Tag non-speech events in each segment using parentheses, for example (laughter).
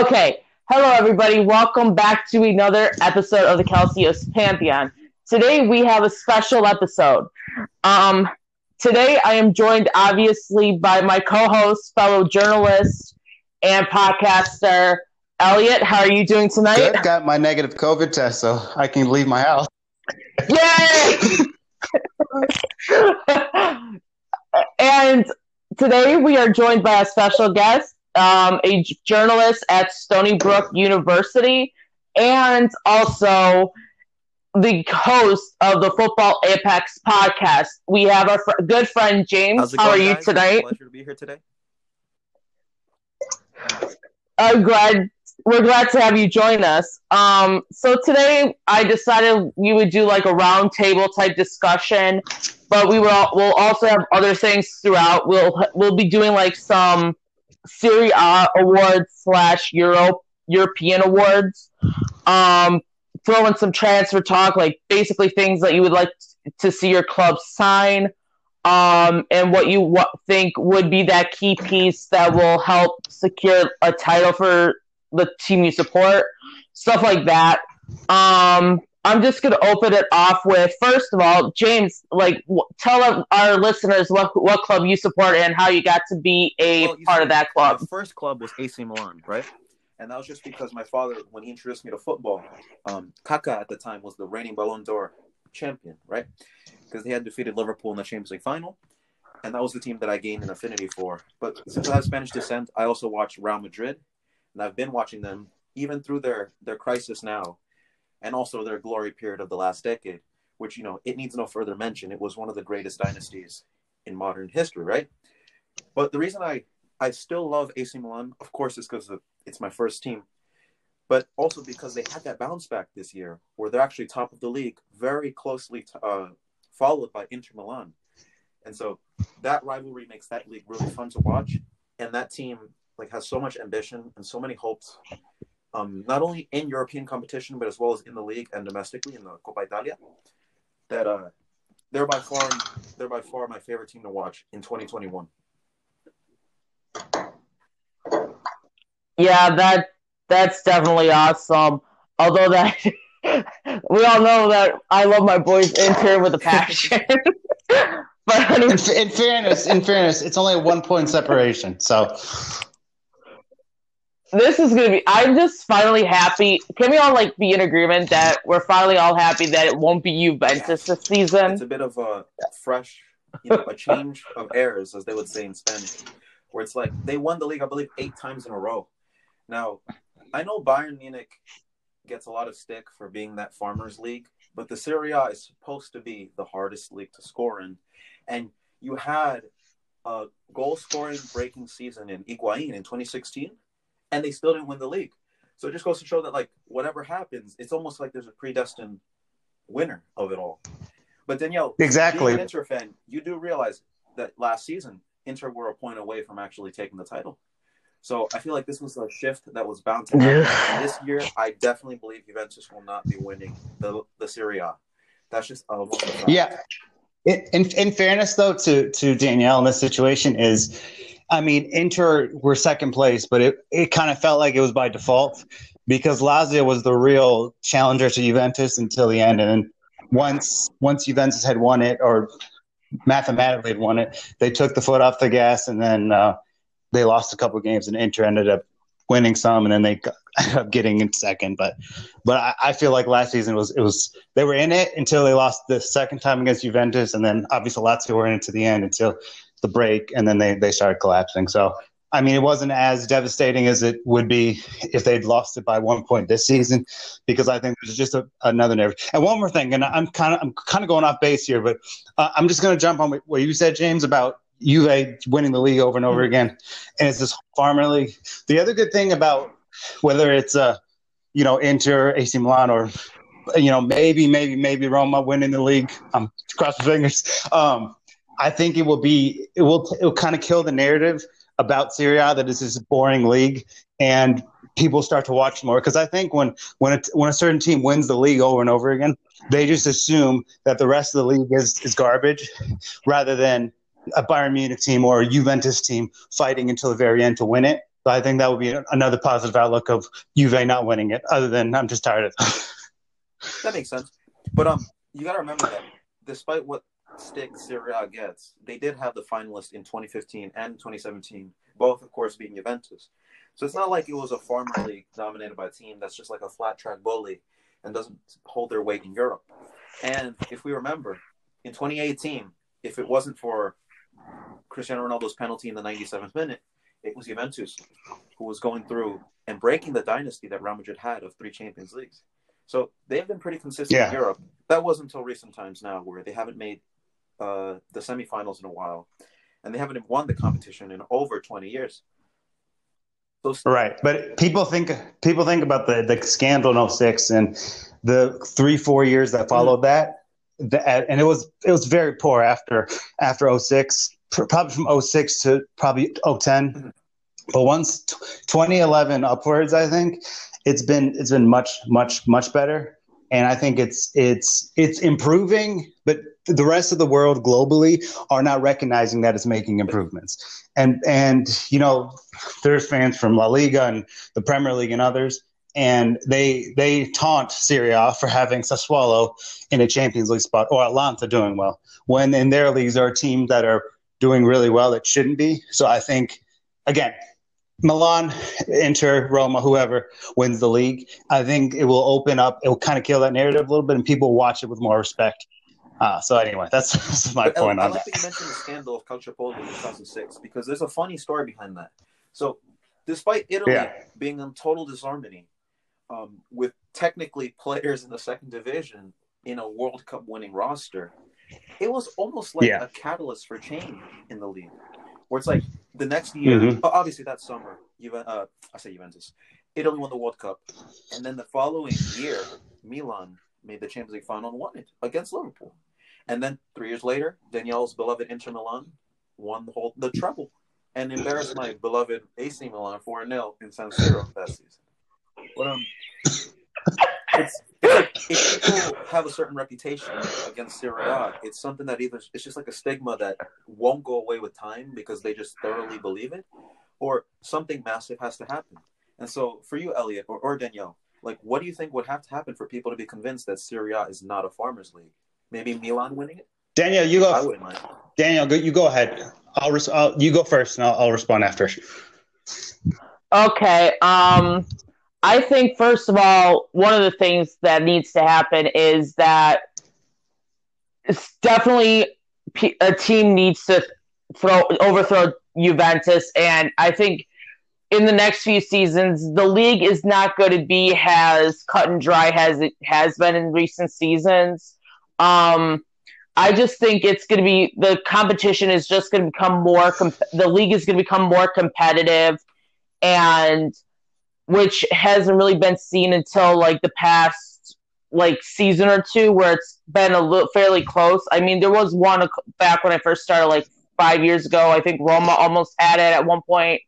Okay. Hello, everybody. Welcome back to another episode of the Calcios Pantheon. Today we have a special episode. Um, today I am joined, obviously, by my co-host, fellow journalist, and podcaster Elliot. How are you doing tonight? Good. Got my negative COVID test, so I can leave my house. Yay! (laughs) and today we are joined by a special guest, um, a journalist at Stony Brook University, and also the host of the Football Apex podcast. We have our fr- good friend James. How going, are you guys? tonight? Pleasure to be here today. I'm glad we're glad to have you join us. Um, so today I decided we would do like a roundtable type discussion, but we will we'll also have other things throughout. We'll we'll be doing like some Serie A awards slash Euro European awards. Um, throw in some transfer talk, like basically things that you would like to see your club sign. Um, and what you what, think would be that key piece that will help secure a title for the team you support, stuff like that. Um, I'm just gonna open it off with first of all, James, like w- tell our listeners what what club you support and how you got to be a Well, part of that club. My first club was AC Milan, right? And that was just because my father, when he introduced me to football, um, Kaká at the time was the reigning Ballon d'Or champion, right? Because they had defeated Liverpool in the Champions League final, and that was the team that I gained an affinity for. But since I have Spanish descent, I also watch Real Madrid, and I've been watching them even through their their crisis now, and also their glory period of the last decade, which you know it needs no further mention. It was one of the greatest dynasties in modern history, right? But the reason I I still love AC Milan, of course, is because it's my first team, but also because they had that bounce back this year, where they're actually top of the league, very closely t- uh, followed by Inter Milan, and so that rivalry makes that league really fun to watch, and that team like has so much ambition and so many hopes, um, not only in European competition but as well as in the league and domestically in the Coppa Italia, that uh, they're by far they're by far my favorite team to watch in 2021. Yeah, that that's definitely awesome. Although that (laughs) we all know that I love my boys Inter with a passion. (laughs) but In, anyway, f- in fairness, in fairness, it's only a one point separation. So this is gonna be. I'm just finally happy. Can we all like be in agreement that we're finally all happy that it won't be Juventus this season? It's a bit of a fresh, you know, a change of airs, as they would say in Spanish, where it's like they won the league, I believe, eight times in a row. Now, I know Bayern Munich gets a lot of stick for being that farmers league, but the Serie A is supposed to be the hardest league to score in, and you had a goal-scoring breaking season in Higuain in 2016, and they still didn't win the league. So it just goes to show that, like, whatever happens, it's almost like there's a predestined winner of it all. But Danielle, Exactly. an Inter fan, you do realize that last season Inter were a point away from actually taking the title. So I feel like this was a shift that was bound to happen. And this year, I definitely believe Juventus will not be winning the the Serie A. That's just a yeah. In, in, in fairness, though, to to Danielle in this situation is, I mean, Inter were second place, but it it kind of felt like it was by default because Lazio was the real challenger to Juventus until the end, and then once once Juventus had won it or mathematically had won it, they took the foot off the gas, and then uh, they lost a couple games, and Inter ended up winning some, and then they (laughs) ended up getting in second. But but I, I feel like last season was it was they were in it until they lost the second time against Juventus, and then obviously Lazio were in it to the end until the break, and then they they started collapsing. So. I mean, it wasn't as devastating as it would be if they'd lost it by one point this season, because I think there's just a, another nerve. And one more thing, and I'm kind of I'm kind of going off base here, but uh, I'm just going to jump on what you said, James, about Juve winning the league over and over again, and it's this farmer league. The other good thing about whether it's uh, you know Inter, AC Milan, or you know maybe maybe maybe Roma winning the league, I'm cross my fingers. Um, I think it will be it will it will kind of kill the narrative about Serie A that it's this boring league, and people start to watch more because I think when when a, when a certain team wins the league over and over again, they just assume that the rest of the league is is garbage, rather than a Bayern Munich team or a Juventus team fighting until the very end to win it. So I think that would be another positive outlook of Juve not winning it. Other than I'm just tired of. that makes sense, but um, you got to remember that despite what stick Serie A gets, they did have the finalists in 2015 and 2017, both of course being Juventus. So it's not like it was a farmer league dominated by a team that's just like a flat track bully and doesn't hold their weight in Europe. And if we remember, in 2018, if it wasn't for Cristiano Ronaldo's penalty in the 97th minute, it was Juventus who was going through and breaking the dynasty that Real Madrid had of three Champions Leagues. So they've been pretty consistent yeah. in Europe. That wasn't until recent times now where they haven't made uh, the semifinals in a while, and they haven't won the competition in over 20 years. Right, but people think people think about the the scandal in 06 and the three four years that followed mm-hmm. that, that, and it was it was very poor after after 06 probably from 06 to probably 010 mm-hmm. but once 2011 upwards i think it's been it's been much much much better and i think it's it's it's improving but the rest of the world globally are not recognizing that it's making improvements. And and you know, there's fans from La Liga and the Premier League and others, and they they taunt Serie A for having Sassuolo in a Champions League spot or Atalanta doing well, when in their leagues there are teams that are doing really well that shouldn't be. So I think again, Milan, Inter, Roma, whoever wins the league, I think it will open up. It will kind of kill that narrative a little bit, and people watch it with more respect. Uh, so anyway, that's, (laughs) that's my but point I, on I like that. that you mentioned the scandal of Calciopoli in 2006 because there's a funny story behind that. So, despite Italy yeah. being in total disharmony, um, with technically players in the second division in a World Cup winning roster, it was almost like yeah. a catalyst for change in the league. Where it's like the next year, mm-hmm. obviously that summer, Juve, uh, I say Juventus, Italy won the World Cup, and then the following year, Milan made the Champions League final and won it against Liverpool. And then three years later, Danielle's beloved Inter Milan won the whole the treble and embarrassed my beloved AC Milan 4 0 in San Siro that season. But um, it's, it's like if people have a certain reputation against Serie A, it's something that either it's just like a stigma that won't go away with time because they just thoroughly believe it, or something massive has to happen. And so, for you, Elliot or, or Danielle, like, what do you think would have to happen for people to be convinced that Serie A is not a farmers' league? Maybe Milan winning it. Daniel, you go. I wouldn't mind. Daniel, you go ahead. I'll, res- I'll you go first, and I'll, I'll respond after. Okay. Um, I think first of all, one of the things that needs to happen is that it's definitely a team needs to throw overthrow Juventus, and I think in the next few seasons, the league is not going to be as cut and dry as it has been in recent seasons. Um, I just think it's going to be the competition is just going to become more. Comp- the league is going to become more competitive, and which hasn't really been seen until like the past like season or two, where it's been a little fairly close. I mean, there was one back when I first started, like five years ago. I think Roma almost had it at one point,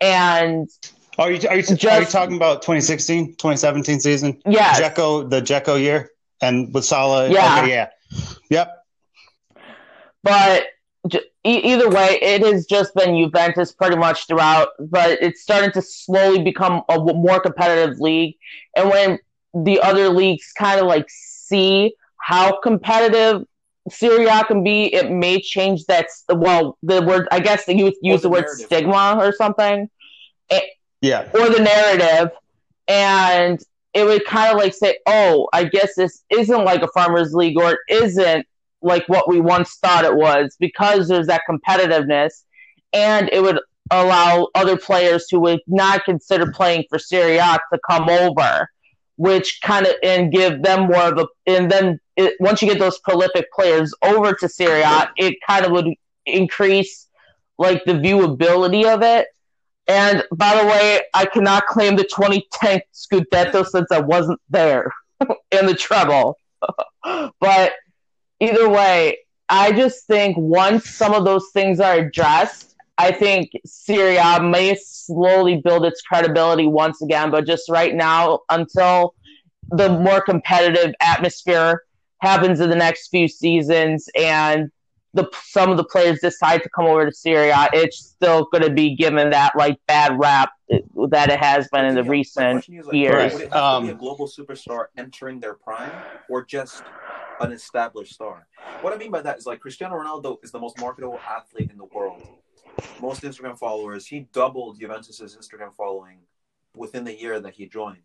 and are you are you, just, are you talking about 2016, 2017 season? Yeah, Dzeko, the Dzeko year and with Salah. Yeah, okay, yeah, yep. But either way, it has just been Juventus pretty much throughout. But it's starting to slowly become a more competitive league, and when the other leagues kind of like see how competitive Serie A can be, it may change that. Well, the word I guess you would use the, the, word narrative. stigma or something. It, yeah. Or the narrative, and it would kind of like say, oh, I guess this isn't like a farmers league or it isn't like what we once thought it was because there's that competitiveness. And it would allow other players who would not consider playing for Serie A to come over, which kind of and give them more of a. And then it, once you get those prolific players over to Serie A, it kind of would increase like the viewability of it and by the way, I cannot claim the 2010 Scudetto since I wasn't there (laughs) in the treble. (laughs) but either way, I just think once some of those things are addressed, I think Serie A may slowly build its credibility once again. But just right now, until the more competitive atmosphere happens in the next few seasons and the some of the players decide to come over to Serie A, it's still going to be given that like bad rap that it has been in the recent like, years. Would it have um, to be a um, global superstar entering their prime, or just an established star? What I mean by that is like Cristiano Ronaldo is the most marketable athlete in the world. Most Instagram followers. He doubled Juventus's Instagram following within the year that he joined,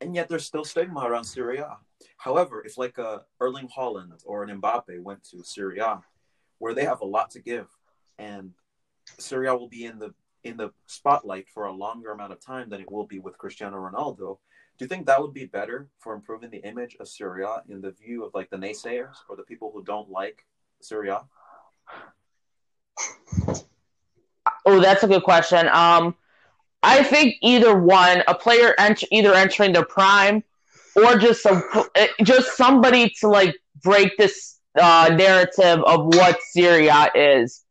and yet there's still stigma around Serie A. However, if like a Erling Haaland or an Mbappe went to Serie A, where they have a lot to give, and Serie A will be in the in the spotlight for a longer amount of time than it will be with Cristiano Ronaldo. Do you think that would be better for improving the image of Serie A in the view of like the naysayers or the people who don't like Serie A? Oh, that's a good question. Um, I think either one, a player ent- either entering their prime or just some, just somebody to like break this uh, narrative of what Serie A is.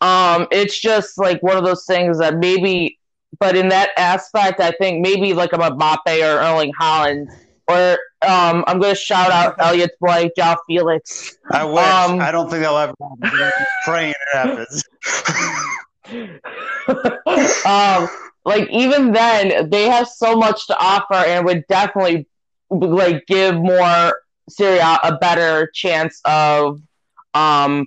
Um, it's just like one of those things that maybe, but in that aspect, I think maybe like a Mbappe or Erling Haaland, or um, I'm going to shout out (laughs) Elliot Blake, João Felix. I wish. Um, I don't think they'll ever (laughs) praying it happens. (laughs) um, like even then, they have so much to offer, and would definitely like give more Serie A a better chance of um,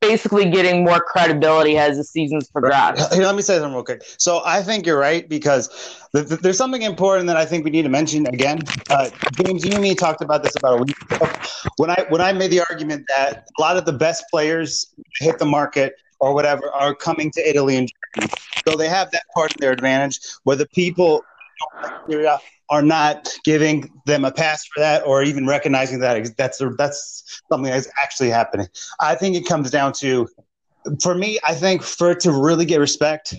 basically getting more credibility as the seasons progress. Here, let me say something real quick. So I think you're right because th- th- there's something important that I think we need to mention again. Uh, James, you and me talked about this about a week ago when I when I made the argument that a lot of the best players hit the market or whatever are coming to Italy and Germany, so they have that part of their advantage. Where the people are not giving them a pass for that or even recognizing that that's that's something that's actually happening. I think it comes down to, for me, I think for it to really get respect,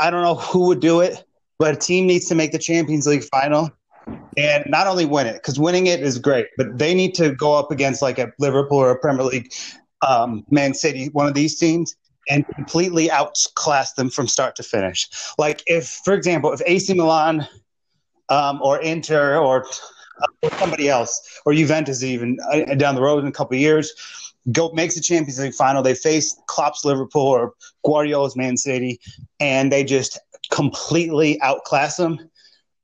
I don't know who would do it, but a team needs to make the Champions League final and not only win it because winning it is great, but they need to go up against like a Liverpool or a Premier League, um, Man City, one of these teams, and completely outclass them from start to finish. Like if, for example, if AC Milan um, or Inter or, or, somebody else or Juventus even uh, down the road in a couple years go makes the Champions League final. They face Klopp's Liverpool or Guardiola's Man City, and they just completely outclass them.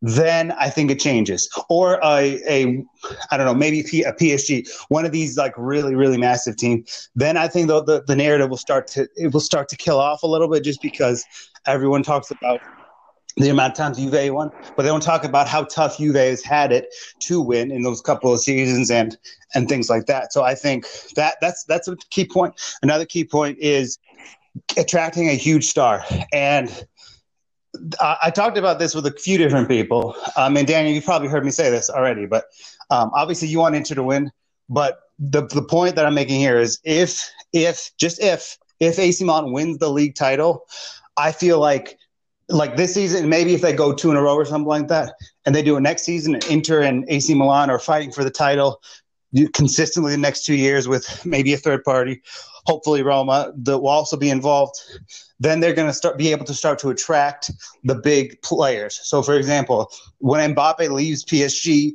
Then I think it changes, or a, a I don't know, maybe a PSG, one of these like really really massive teams. Then I think the, the the narrative will start to it will start to kill off a little bit, just because everyone talks about the amount of times Juve won, but they don't talk about how tough Juve has had it to win in those couple of seasons and and things like that. So I think that that's that's a key point. Another key point is attracting a huge star. And I, talked about this with a few different people. Um, and Daniel, you've probably heard me say this already, but um, obviously you want Inter to win. But the the point that I'm making here is if if just if if AC Milan wins the league title, I feel like like this season, maybe if they go two in a row or something like that, and they do it next season, Inter and AC Milan are fighting for the title consistently the next two years with maybe a third party, hopefully Roma that will also be involved. Then they're going to start be able to start to attract the big players. So, for example, when Mbappe leaves PSG,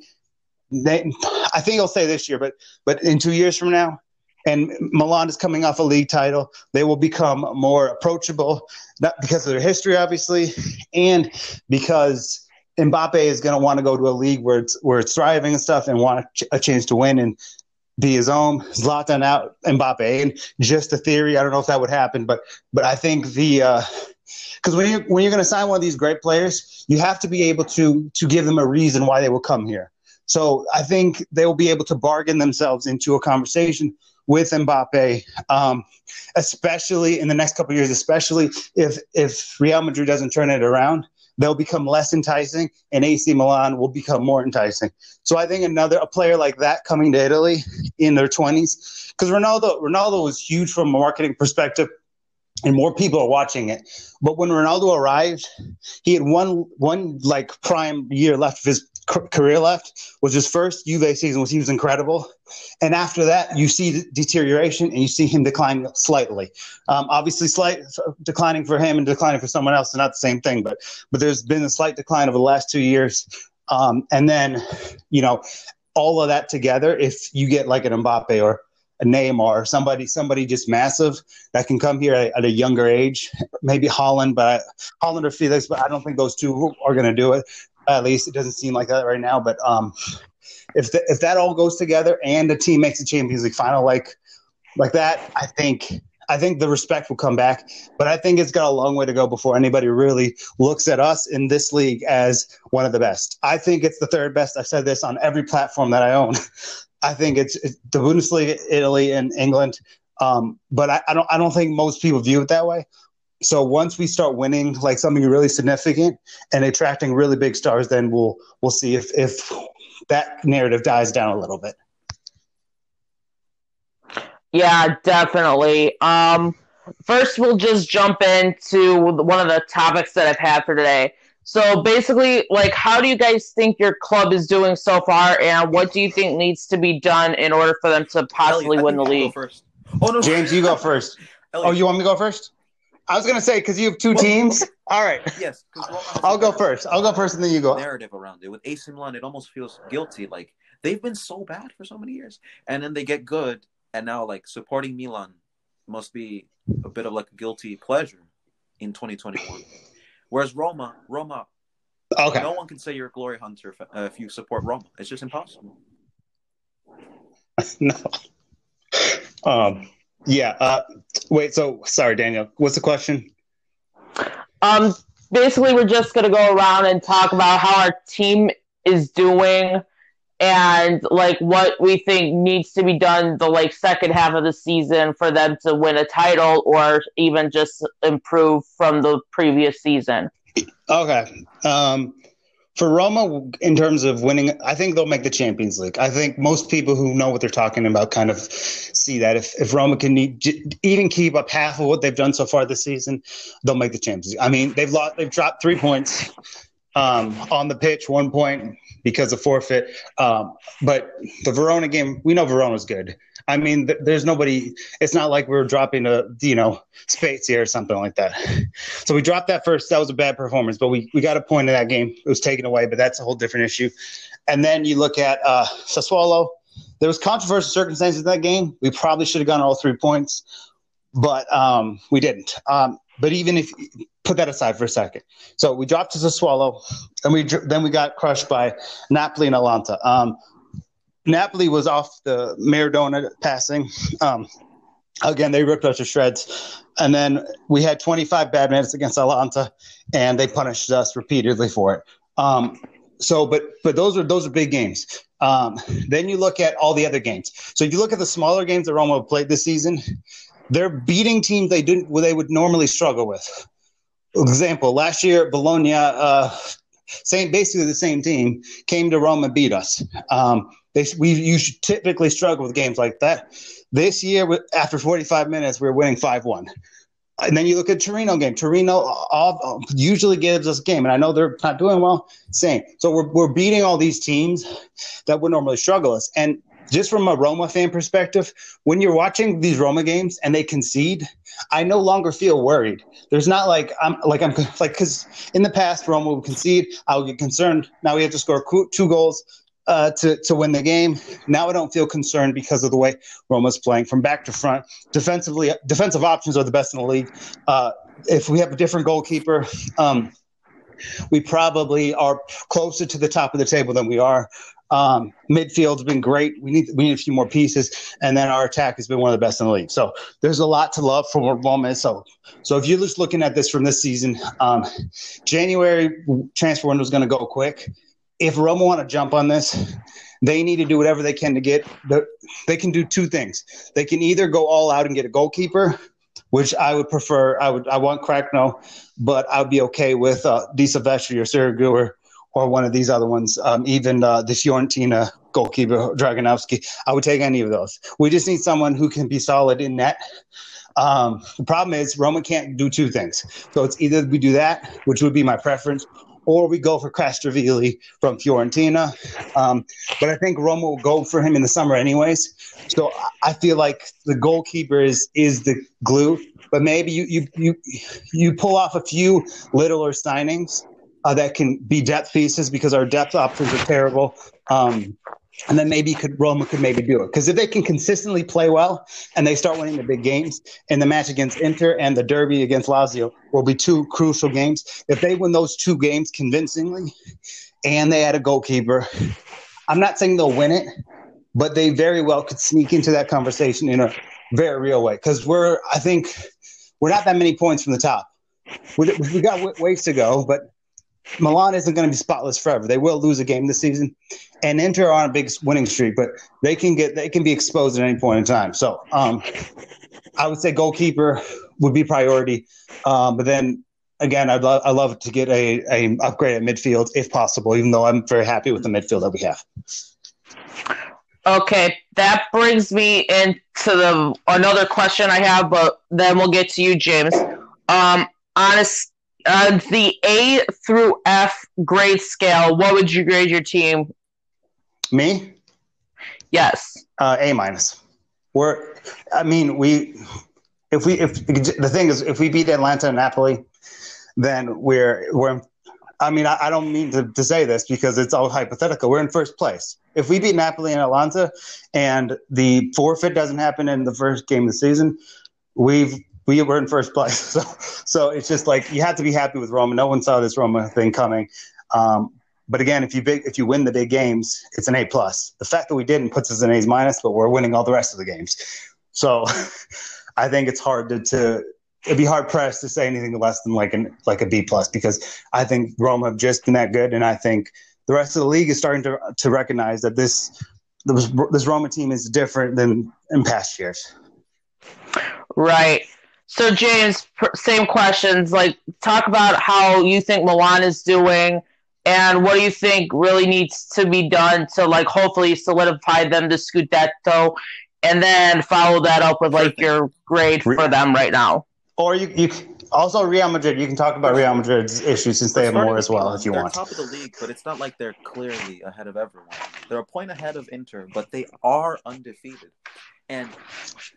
they, I think he'll say this year, but but in two years from now, and Milan is coming off a league title. They will become more approachable, not because of their history, obviously, and because Mbappe is going to want to go to a league where it's where it's thriving and stuff, and want a, chance to win and be his own. Zlatan out Mbappe, and just a theory. I don't know if that would happen, but but I think the uh because uh, when you when you're going to sign one of these great players, you have to be able to to give them a reason why they will come here. So I think they will be able to bargain themselves into a conversation with Mbappe, um, especially in the next couple years, especially if if Real Madrid doesn't turn it around, they'll become less enticing, and AC Milan will become more enticing. So I think another a player like that coming to Italy in their twenties, because Ronaldo Ronaldo was huge from a marketing perspective. And more people are watching it, but when Ronaldo arrived, he had one one like prime year left of his career left was his first Juve season was he was incredible, and after that you see deterioration and you see him decline slightly. Um, obviously, slight declining for him and declining for someone else is not the same thing, but but there's been a slight decline over the last two years, um, and then you know all of that together. If you get like an Mbappe or a Neymar, or somebody somebody just massive that can come here at, at a younger age. Maybe Haaland, but I, Haaland or Felix, but I don't think those two are going to do it. At least it doesn't seem like that right now. But um, if the, if that all goes together and the team makes the Champions League final like like that, I think I think the respect will come back. But I think it's got a long way to go before anybody really looks at us in this league as one of the best. I think it's the third best. I've said this on every platform that I own. (laughs) I think it's, it's the Bundesliga, Italy, and England. Um, but I, I, don't I don't think most people view it that way. So once we start winning like something really significant and attracting really big stars, then we'll we'll see if if that narrative dies down a little bit. Yeah, definitely. Um, first, we'll just jump into one of the topics that I've had for today. So basically, like, how do you guys think your club is doing so far, and what do you think needs to be done in order for them to possibly Elliot, win the league? First. Oh no, James, you go first. Elliot. Oh, you want me to go first? I was gonna say because you have two well, teams. All right. Yes. I'll go first. I'll go first, and then you go. Narrative around it with AC Milan, it almost feels guilty. Like they've been so bad for so many years, and then they get good, and now like supporting Milan must be a bit of like a guilty pleasure in 2021. Whereas Roma, Roma, okay, no one can say you're a glory hunter if, uh, if you support Roma. It's just impossible. (laughs) no. Um. Yeah. Uh. Wait. So sorry, Daniel. What's the question? Um. Basically, we're just gonna go around and talk about how our team is doing and like what we think needs to be done the like second half of the season for them to win a title or even just improve from the previous season. Okay. Um, for Roma, in terms of winning, I think they'll make the Champions League. I think most people who know what they're talking about kind of see that if, if Roma can even keep up half of what they've done so far this season, they'll make the Champions League. I mean, they've lost, they've dropped three points um, on the pitch, one point because of forfeit. Um, but the Verona game, we know Verona's good. I mean, th- there's nobody. It's not like we're dropping a you know Spezia or something like that. So we dropped that first. That was a bad performance, but we we got a point in that game. It was taken away, but that's a whole different issue. And then you look at uh, Sassuolo. There was controversial circumstances in that game. We probably should have gone all three points, but um, we didn't. Um, but even if put that aside for a second. So we dropped to Sassuolo, and we then we got crushed by Napoli and Atalanta. Um, Napoli was off the Maradona passing. Um, again, they ripped us to shreds. And then we had 25 bad minutes against Atalanta, and they punished us repeatedly for it. Um, so, but but those are those are big games. Um, then you look at all the other games. So if you look at the smaller games that Roma played this season, they're beating teams they didn't they would normally struggle with example, last year Bologna, uh, same basically the same team, came to Rome and beat us. Um, they, we you typically struggle with games like that. This year, after 45 minutes, we are winning 5 1. And then you look at Torino game. Torino all, usually gives us a game, and I know they're not doing well. Same. So we're, we're beating all these teams that would normally struggle us. And just from a Roma fan perspective, when you're watching these Roma games and they concede, I no longer feel worried. There's not like I'm like I'm like because in the past Roma would concede, I would get concerned. Now we have to score two goals uh, to to win the game. Now I don't feel concerned because of the way Roma's playing from back to front. Defensively, defensive options are the best in the league. Uh, if we have a different goalkeeper. Um, we probably are closer to the top of the table than we are um, midfield's been great. We need we need a few more pieces, and then our attack has been one of the best in the league. So there's a lot to love for Roma. So so if you're just looking at this from this season, um, January transfer window is going to go quick. If Roma want to jump on this, they need to do whatever they can to get. The, they can do two things. They can either go all out and get a goalkeeper, which I would prefer. I would I want Cracknell, but I'd be okay with uh, Di Silvestri or Sirigu or one of these other ones, um, even uh, the Fiorentina goalkeeper Dragowski. I would take any of those. We just need someone who can be solid in net. Um, the problem is Roma can't do two things. So it's either we do that, which would be my preference, or we go for Castrovilli from Fiorentina. Um, but I think Roma will go for him in the summer anyways. So I feel like the goalkeeper is is the glue. But maybe you you you you pull off a few littler signings uh, that can be depth pieces because our depth options are terrible. Um, and then maybe could Roma could maybe do it because if they can consistently play well and they start winning the big games, and the match against Inter and the derby against Lazio will be two crucial games. If they win those two games convincingly, and they had a goalkeeper, I'm not saying they'll win it, but they very well could sneak into that conversation in a very real way because we're I think we're not that many points from the top. We, we got ways to go, but Milan isn't going to be spotless forever. They will lose a game this season, and Inter are on a big winning streak, but they can get they can be exposed at any point in time. So, um, I would say goalkeeper would be priority, um, but then again, I'd love I love to get a, a upgrade at midfield if possible. Even though I'm very happy with the midfield that we have. Okay, that brings me into the another question I have, but then we'll get to you, James. Um, honest, uh, the A through F grade scale, what would you grade your team? Me? Yes. Uh, a minus. We're, I mean, we, if we, if the thing is, if we beat Atalanta and Napoli, then we're we're. I mean, I, I don't mean to, to say this because it's all hypothetical. We're in first place. If we beat Napoli and Atalanta, and the forfeit doesn't happen in the first game of the season, we've we were in first place. (laughs) So, so it's just like you have to be happy with Roma. No one saw this Roma thing coming. Um, but again, if you big, if you win the big games, it's an A plus. The fact that we didn't puts us in A's minus, but we're winning all the rest of the games. So, (laughs) I think it's hard to, to it'd be hard pressed to say anything less than like an like a B plus because I think Roma have just been that good, and I think the rest of the league is starting to to recognize that this this, this Roma team is different than in past years. Right. So James, same questions. Like, talk about how you think Milan is doing, and what do you think really needs to be done to like hopefully solidify them to Scudetto, and then follow that up with like your grade for them right now. Or you, you also Real Madrid. You can talk about Real Madrid's issues since they have more as well, if you they're want. Top of the league, but it's not like they're clearly ahead of everyone. They're a point ahead of Inter, but they are undefeated. And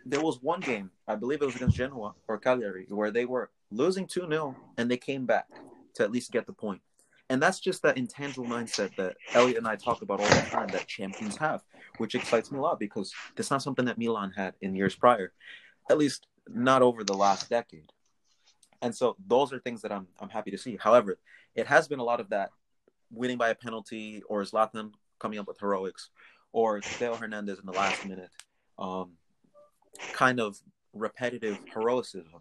there was one game, I believe it was against Genoa or Cagliari, where they were losing 2 0 and they came back to at least get the point. And that's just that intangible mindset that Elliot and I talk about all the time that champions have, which excites me a lot because it's not something that Milan had in years prior, at least not over the last decade. And so those are things that I'm I'm happy to see. However, it has been a lot of that winning by a penalty or Zlatan coming up with heroics or Theo Hernandez in the last minute um, kind of repetitive heroicism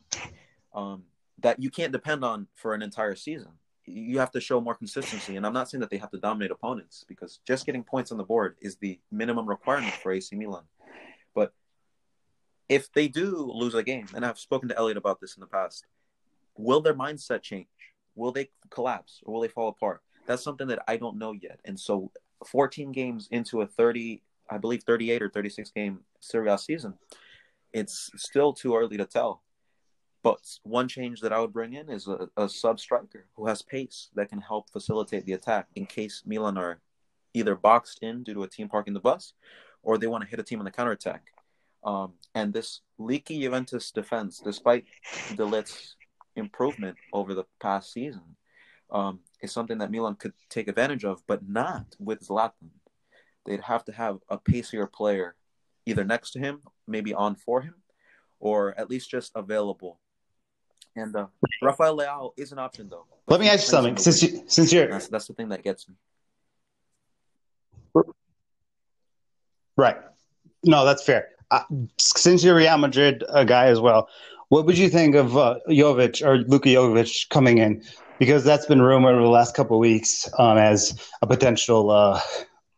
um, that you can't depend on for an entire season. You have to show more consistency. And I'm not saying that they have to dominate opponents because just getting points on the board is the minimum requirement for AC Milan. But if they do lose a game, and I've spoken to Elliot about this in the past, will their mindset change? Will they collapse or will they fall apart? That's something that I don't know yet. And so 14 games into a 30 I believe 38 or 36 game Serie A season. It's still too early to tell. But one change that I would bring in is a, a sub striker who has pace that can help facilitate the attack in case Milan are either boxed in due to a team parking the bus or they want to hit a team on the counterattack. Um, and this leaky Juventus defense, despite De Ligt's improvement over the past season, um, is something that Milan could take advantage of, but not with Zlatan they'd have to have a pacier player either next to him, maybe on for him, or at least just available. And uh, Rafael Leao is an option, though. Let me ask you something. Since you, since you're that's, that's the thing that gets me. Right. No, that's fair. Uh, since you're Real Madrid uh, guy as well, what would you think of uh, Jovic or Luka Jovic coming in? Because that's been rumored over the last couple of weeks um, as a potential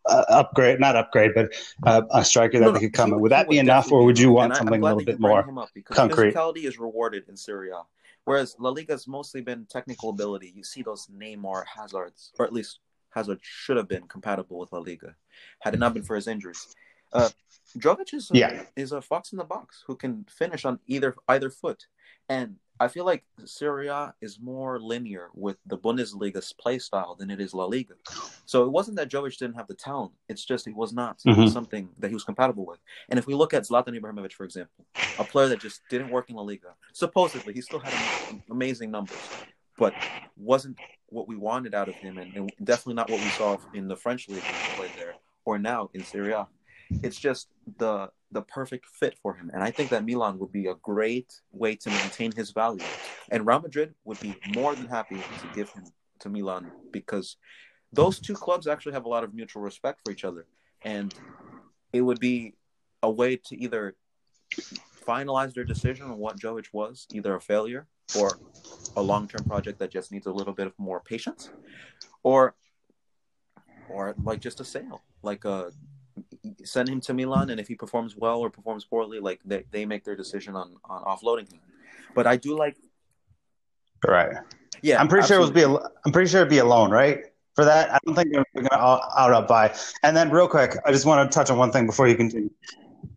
uh, upgrade, not upgrade, but uh, a striker that no, no, could come in. Would that be enough, or would you want something a little bit more concrete? Physicality is rewarded in Serie A, whereas La Liga has mostly been technical ability. You see those Neymar Hazards, or at least Hazard should have been compatible with La Liga, had it not been for his injuries. Uh, Jovic is a, yeah. is a fox in the box who can finish on either either foot, and I feel like Serie A is more linear with the Bundesliga's play style than it is La Liga. So it wasn't that Jovic didn't have the talent; it's just he was not mm-hmm. something that he was compatible with. And if we look at Zlatan Ibrahimovic, for example, a player that just didn't work in La Liga, supposedly he still had amazing numbers, but wasn't what we wanted out of him, and, and definitely not what we saw in the French league when he played there or now in Serie A. It's just the the perfect fit for him, and I think that Milan would be a great way to maintain his value, and Real Madrid would be more than happy to give him to Milan because those two clubs actually have a lot of mutual respect for each other, and it would be a way to either finalize their decision on what Jovic was, either a failure or a long-term project that just needs a little bit of more patience, or or like just a sale, like a send him to Milan, and if he performs well or performs poorly, like they, they make their decision on on offloading him. But I do like, right? Yeah, I'm pretty absolutely. sure it would be. A, I'm pretty sure it'd be a loan, right? For that, I don't think they're going to out up buy. And then, real quick, I just want to touch on one thing before you continue.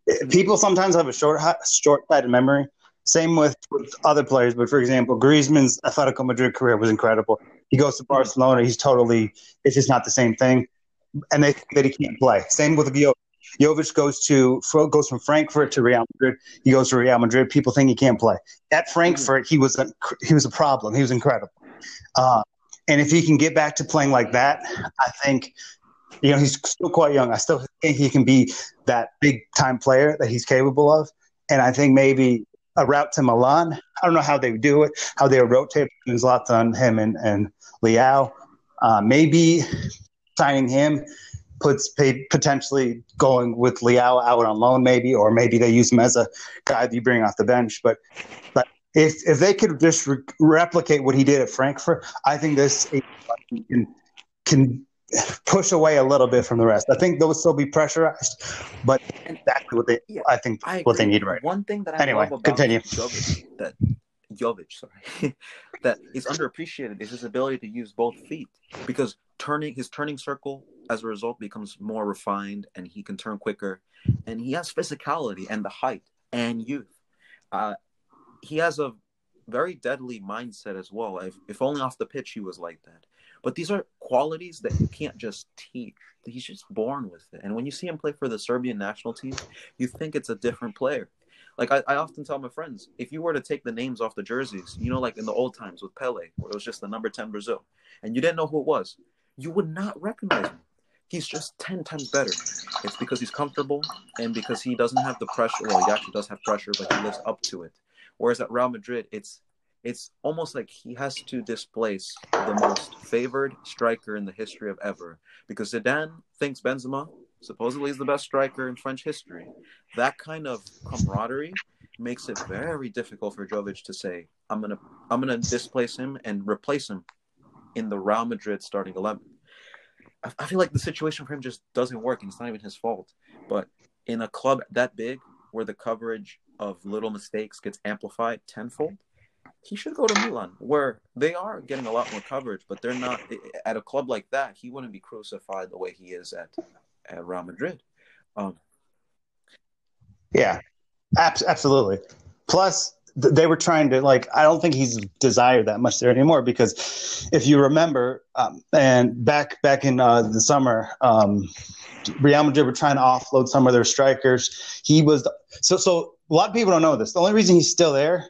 Eh, mm-hmm. People sometimes have a short short sighted memory. Same with, with other players, but for example, Griezmann's Atletico Madrid career was incredible. He goes to mm-hmm. Barcelona, he's totally. It's just not the same thing, and they think that he can't play. Same with Jovic. Jovic goes to goes from Frankfurt to Real Madrid. He goes to Real Madrid. People think he can't play. At Frankfurt, he was a he was a problem. He was incredible. Uh, and if he can get back to playing like that, I think you know he's still quite young. I still think he can be that big time player that he's capable of. And I think maybe a route to Milan. I don't know how they do it, how they rotate Zlatan, him, and and Leao. Uh, maybe signing him puts pay, potentially going with Leao out on loan, maybe, or maybe they use him as a guy that you bring off the bench. But but if if they could just re- replicate what he did at Frankfurt, I think this can can push away a little bit from the rest. I think they'll still be pressurized, but exactly what they yeah, I think I what they need right. One thing that I anyway, love about continue. Jovic, that Jovic, sorry, (laughs) that is underappreciated is his ability to use both feet because turning his turning circle as a result becomes more refined and he can turn quicker and he has physicality and the height and youth. Uh, he has a very deadly mindset as well. If, if only off the pitch he was like that. But these are qualities that you can't just teach. He's just born with it. And when you see him play for the Serbian national team, you think it's a different player. Like I, I often tell my friends, if you were to take the names off the jerseys, you know, like in the old times with Pele, where it was just the number 10 Brazil, and you didn't know who it was, you would not recognize him. He's just 10 times better. It's because he's comfortable and because he doesn't have the pressure. Well, he actually does have pressure, but he lives up to it. Whereas at Real Madrid, it's it's almost like he has to displace the most favored striker in the history of ever because Zidane thinks Benzema supposedly is the best striker in French history. That kind of camaraderie makes it very difficult for Jovic to say, "I'm gonna I'm gonna displace him and replace him in the Real Madrid starting eleven. I, feel like the situation for him just doesn't work, and it's not even his fault. But in a club that big, where the coverage of little mistakes gets amplified tenfold, he should go to Milan, where they are getting a lot more coverage, but they're not at a club like that. He wouldn't be crucified the way he is at at Real Madrid. Um, yeah, ab- absolutely. Plus, they were trying to like. I don't think he's desired that much there anymore because if you remember, um, and back back in uh, the summer, um, Real Madrid were trying to offload some of their strikers. He was so so. A lot of people don't know this. The only reason he's still there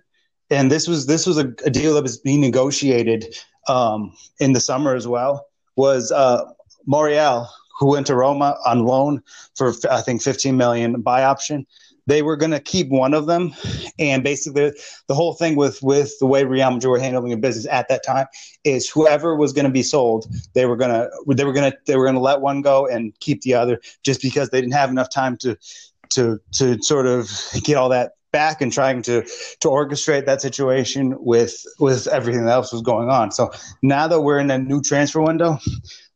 and this was this was a, a deal that was being negotiated um, in the summer as well. Was uh, Mayoral who went to Roma on loan for I think 15 million buy option. They were going to keep one of them, and basically the whole thing with with the way Real Madrid were handling the business at that time is whoever was going to be sold, they were going to they were going to they were going to let one go and keep the other just because they didn't have enough time to to to sort of get all that back and trying to to orchestrate that situation with with everything else was going on. So now that we're in a new transfer window,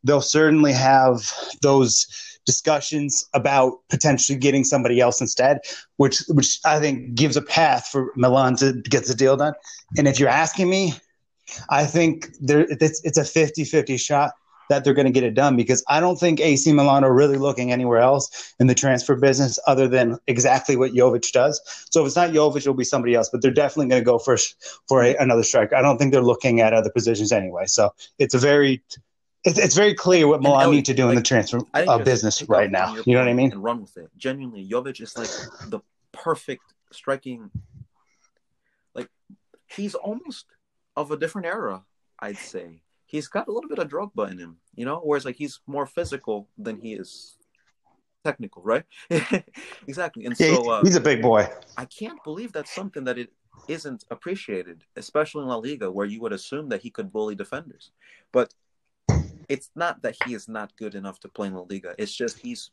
they'll certainly have those discussions about potentially getting somebody else instead, which which I think gives a path for Milan to get the deal done. And if you're asking me, I think there it's it's a 50-50 shot that they're going to get it done because I don't think AC Milan are really looking anywhere else in the transfer business other than exactly what Jovic does. So if it's not Jovic, it'll be somebody else, but they're definitely going to go for for a, another striker. I don't think they're looking at other positions anyway. So it's a very it's, it's very clear what Milan need to do like, in the transfer uh, business right now. You know what I mean? And run with it. Genuinely, Jovic is like the perfect striking. Like he's almost of a different era, I'd say he's got a little bit of drug Drogba in him, you know, whereas like he's more physical than he is technical, right? (laughs) exactly. And Yeah, so uh, he's a big boy. I can't believe that's something that it isn't appreciated, especially in La Liga, where you would assume that he could bully defenders. But it's not that he is not good enough to play in La Liga. It's just he's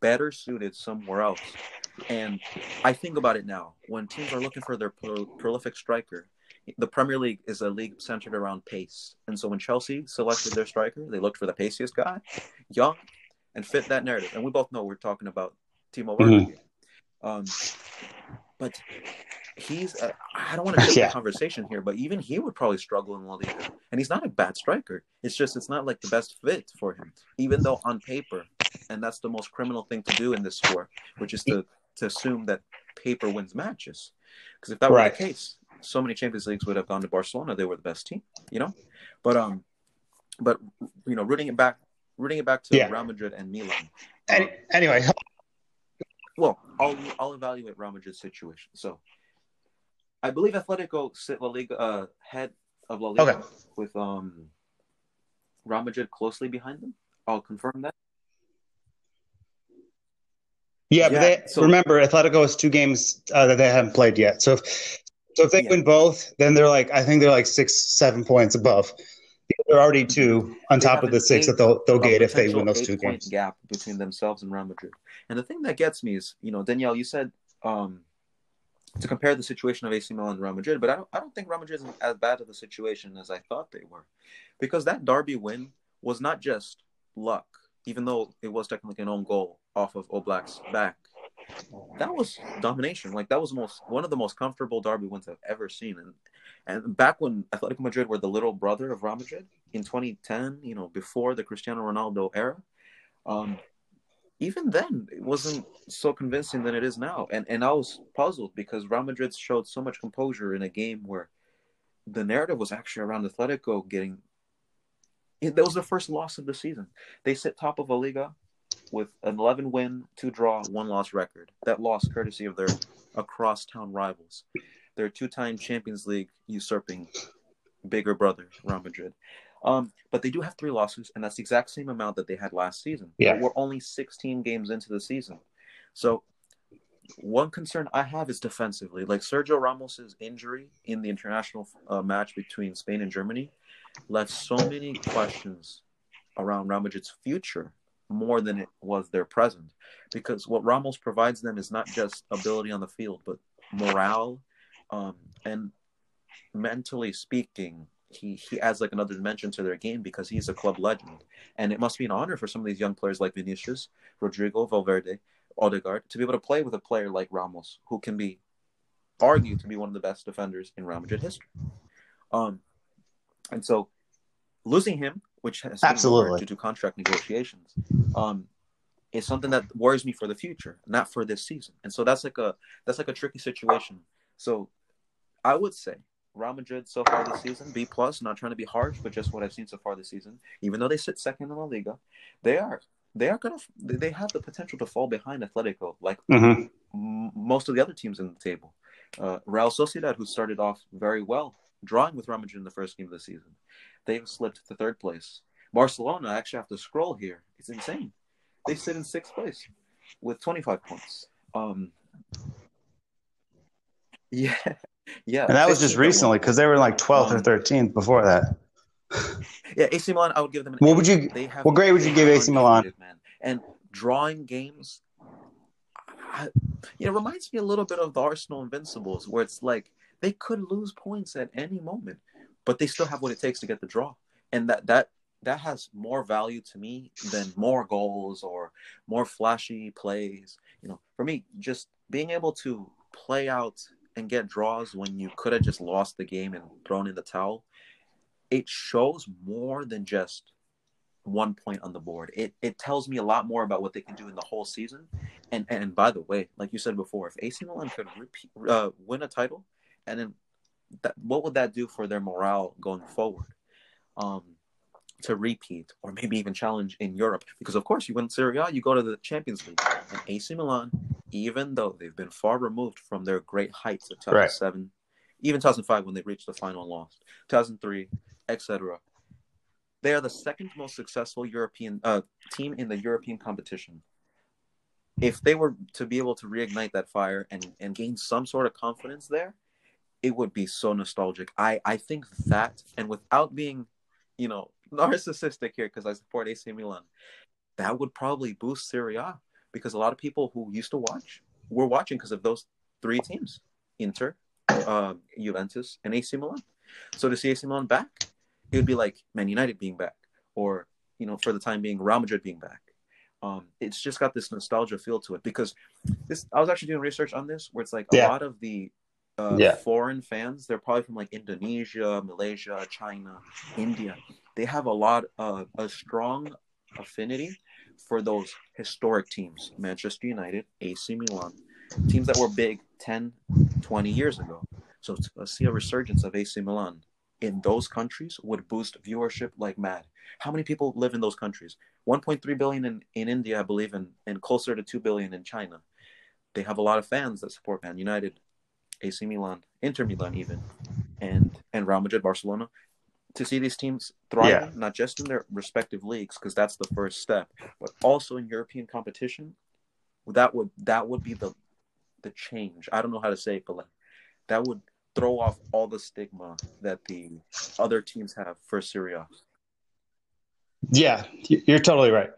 better suited somewhere else. And I think about it now when teams are looking for their pro- prolific striker. The Premier League is a league centered around pace, and so when Chelsea selected their striker, they looked for the paciest guy, young, and fit that narrative. And we both know we're talking about Timo Werner. Mhm. Um, but he's uh, I don't want to (laughs) take Yeah. the conversation here, but even he would probably struggle in La Liga. And he's not a bad striker. It's just it's not like the best fit for him, even though on paper, and that's the most criminal thing to do in this sport, which is to to assume that paper wins matches. Because if that were the case, so many Champions Leagues would have gone to Barcelona. They were the best team, you know. But um, but you know, rooting it back, rooting it back to Yeah. Real Madrid and Milan. Any, um, anyway, well, I'll I'll evaluate Real Madrid's situation. So, I believe Atletico sit La Liga uh, head of La Liga Okay. with um Real Madrid closely behind them. I'll confirm that. yeah, but they so- remember Atletico has two games uh, that they haven't played yet. So if so if they Yeah. win both, then they're like I think they're like six, seven points above. They're already two on top of the six that they'll they'll get if they win those two games. gap between themselves and Real Madrid. And the thing that gets me is, you know, Danielle, you said um, to compare the situation of AC Milan and Real Madrid, but I don't, I don't think Real Madrid is as bad of a situation as I thought they were, because that Derby win was not just luck, even though it was technically an own goal off of Oblak's back. That was domination. Like that was most one of the most comfortable Derby wins I've ever seen. And and back when Atletico Madrid were the little brother of Real Madrid in 2010, you know, before the Cristiano Ronaldo era, um, even then it wasn't so convincing than it is now. And and I was puzzled because Real Madrid showed so much composure in a game where the narrative was actually around Atletico getting. It, that was the first loss of the season. They sit top of a Liga with an 11 win, two draw, one loss record. That loss courtesy of their across town rivals, their two time Champions League usurping bigger brother, Real Madrid. Um, but they do have three losses, and that's the exact same amount that they had last season. Yeah. We're only 16 games into the season. So, one concern I have is defensively. Like Sergio Ramos's injury in the international uh, match between Spain and Germany left so many questions around Real Madrid's future more than it was their present. Because what Ramos provides them is not just ability on the field, but morale um, and mentally speaking, he, he adds like another dimension to their game because he's a club legend. And it must be an honor for some of these young players like Vinicius, Rodrigo, Valverde, Odegaard to be able to play with a player like Ramos, who can be argued to be one of the best defenders in Real Madrid history. Um, and so losing him, which has Absolutely. due to contract negotiations, um, is something that worries me for the future, not for this season. And so that's like a that's like a tricky situation. So I would say Real Madrid so far this season, B plus. Not trying to be harsh, but just what I've seen so far this season. Even though they sit second in La Liga, they are they are gonna they have the potential to fall behind Atletico, like hmm m- most of the other teams in the table. Uh, Real Sociedad, who started off very well, drawing with Real Madrid in the first game of the season, they've slipped to third place. Barcelona, I actually have to scroll here. It's insane. They sit in sixth place with 25 points. Um, (laughs) yeah, yeah. And that was just recently because they were like 12th or Um, 13th before that. Yeah, AC Milan, I would give them an What A. would you- what grade would you give AC Milan? Man. And drawing games, I, you know, reminds me a little bit of the Arsenal Invincibles, where it's like they could lose points at any moment, but they still have what it takes to get the draw, and that that that has more value to me than more goals or more flashy plays. You know, for me, just being able to play out and get draws when you could have just lost the game and thrown in the towel it shows more than just one point on the board. It it tells me a lot more about what they can do in the whole season. And and by the way, like you said before, if AC Milan could repeat, uh, win a title, and then that, what would that do for their morale going forward? Um, to repeat or maybe even challenge in Europe, because of course you win Serie A, you go to the Champions League, and AC Milan, even though they've been far removed from their great heights of 2007, even 2005 when they reached the final and lost, 2003, etc. They are the second most successful European uh, team in the European competition. if they were to be able to reignite that fire and and gain some sort of confidence there, it would be so nostalgic. I I think that, and without being, you know, (laughs) narcissistic here because I support AC Milan, that would probably boost Serie A because a lot of people who used to watch were watching because of those three teams: Inter, uh, Juventus, and AC Milan. So to see AC Milan back, it would be like Man United being back, or you know, for the time being, Real Madrid being back. Um, it's just got this nostalgia feel to it because this. I was actually doing research on this where it's like a lot of the uh, Yeah. foreign fans. They're probably from like Indonesia, Malaysia, China, India. They have a lot, uh, a strong affinity for those historic teams: Manchester United, AC Milan, teams that were big 10, 20 years ago. So to see a resurgence of AC Milan in those countries would boost viewership like mad. How many people live in those countries? 1.3 billion in, in India, I believe, and, and closer to 2 billion in China. They have a lot of fans that support Man United, AC Milan, Inter Milan, even, and and Real Madrid, Barcelona. To see these teams thriving, Yeah. not just in their respective leagues, because that's the first step, but also in European competition, that would that would be the the change. I don't know how to say it, but like that would throw off all the stigma that the other teams have for Serie A. Yeah, you're totally right.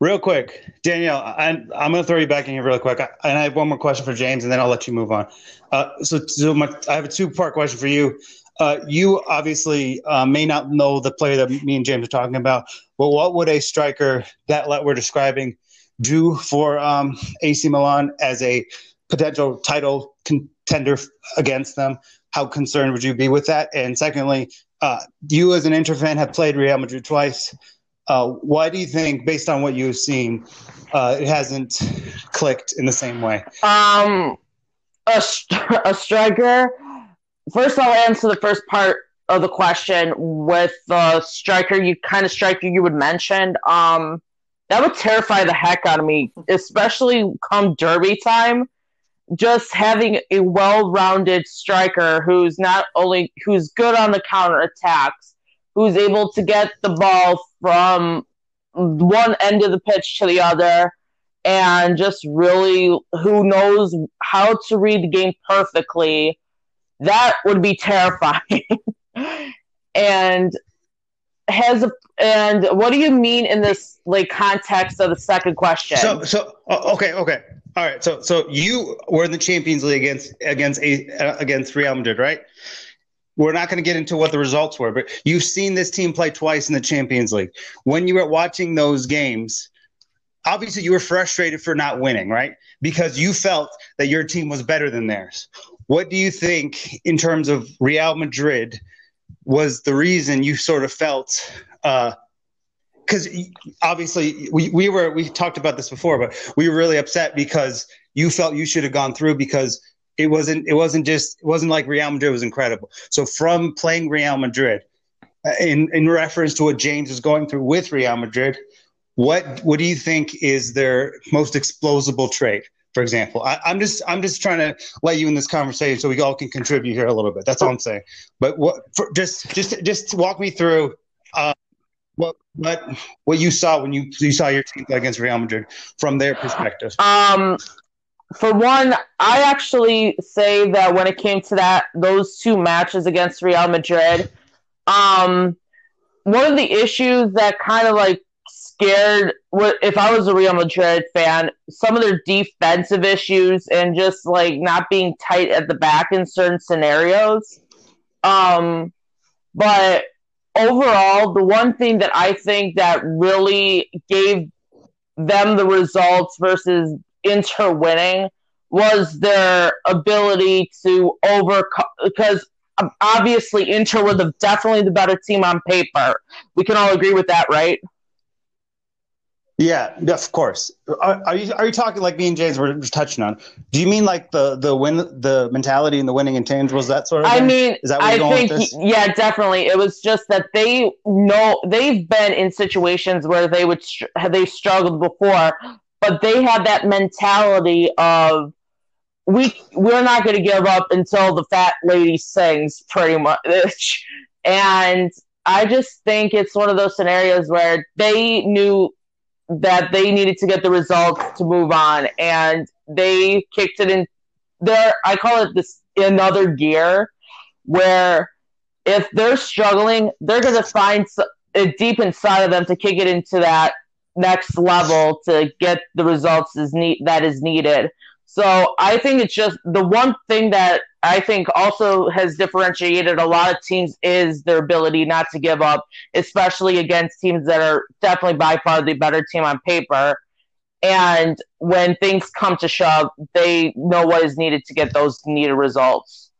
Real quick, Danielle, I'm, I'm going to throw you back in here real quick. I, and I have one more question for James, and then I'll let you move on. Uh, so, so my, I have a two part question for you. Uh, you obviously uh, may not know the player that me and James are talking about, but what would a striker that we're describing do for um, AC Milan as a potential title contender against them? How concerned would you be with that? And secondly, uh, you as an Inter fan have played Real Madrid twice. Uh, why do you think, based on what you've seen, uh, it hasn't clicked in the same way? Um, a, st- a striker. First, I'll answer the first part of the question with the striker. You kind of striker you would mention. Um, that would terrify the heck out of me, especially come Derby time. Just having a well-rounded striker who's not only who's good on the counter attacks, who's able to get the ball from one end of the pitch to the other, and just really who knows how to read the game perfectly, that would be terrifying. (laughs) and has a and what do you mean in this like context of the second question? So, so oh, okay, okay, all right. So, so you were in the Champions League against against uh, against Real Madrid, right? We're not going to get into what the results were, but you've seen this team play twice in the Champions League. When you were watching those games, obviously you were frustrated for not winning, right? Because you felt that your team was better than theirs. What do you think in terms of Real Madrid was the reason you sort of felt? Because obviously we, we were we talked about this before, but we were really upset because you felt you should have gone through because it wasn't it wasn't just it wasn't like Real Madrid was incredible. So from playing Real Madrid, uh, in in reference to what James is going through with Real Madrid, what what do you think is their most explosible trait? For example, I, I'm just I'm just trying to let you in this conversation so we all can contribute here a little bit. That's all I'm saying. But what for, just just just walk me through uh, what what what you saw when you you saw your team play against Real Madrid from their perspective. Um, for one, I actually say that when it came to that those two matches against Real Madrid, um, one of the issues that kind of like scared if I was a Real Madrid fan, some of their defensive issues and just like not being tight at the back in certain scenarios. Um, but overall, the one thing that I think that really gave them the results versus Inter winning was their ability to overcome because obviously Inter were the definitely the better team on paper. We can all agree with that, right? Yeah, of course. Are, are you are you talking like me and James were just touching on? Do you mean like the the win the mentality and the winning intangibles that sort of? I thing? mean, is that I think yeah, definitely. It was just that they know they've been in situations where they would they struggled before, but they have that mentality of we we're not going to give up until the fat lady sings, pretty much. (laughs) And I just think it's one of those scenarios where they knew that they needed to get the results to move on, and they kicked it in. There, I call it this another gear, where if they're struggling, they're going to find it deep inside of them to kick it into that next level to get the results is need that is needed. So I think it's just the one thing that I think also has differentiated a lot of teams is their ability not to give up, especially against teams that are definitely by far the better team on paper. And when things come to shove, they know what is needed to get those needed results.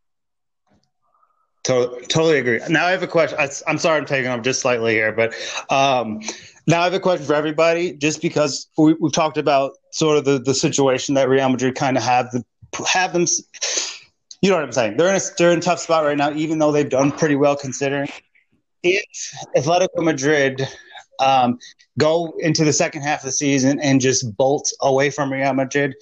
Totally, totally agree. Now I have a question. I, am sorry I'm taking up just slightly here, but um, now I have a question for everybody. Just because we, have talked about sort of the, the situation that Real Madrid kind of have the have them you know what I'm saying? They're in a they're in a tough spot right now, even though they've done pretty well considering. If Atletico Madrid um, go into the second half of the season and just bolt away from Real Madrid,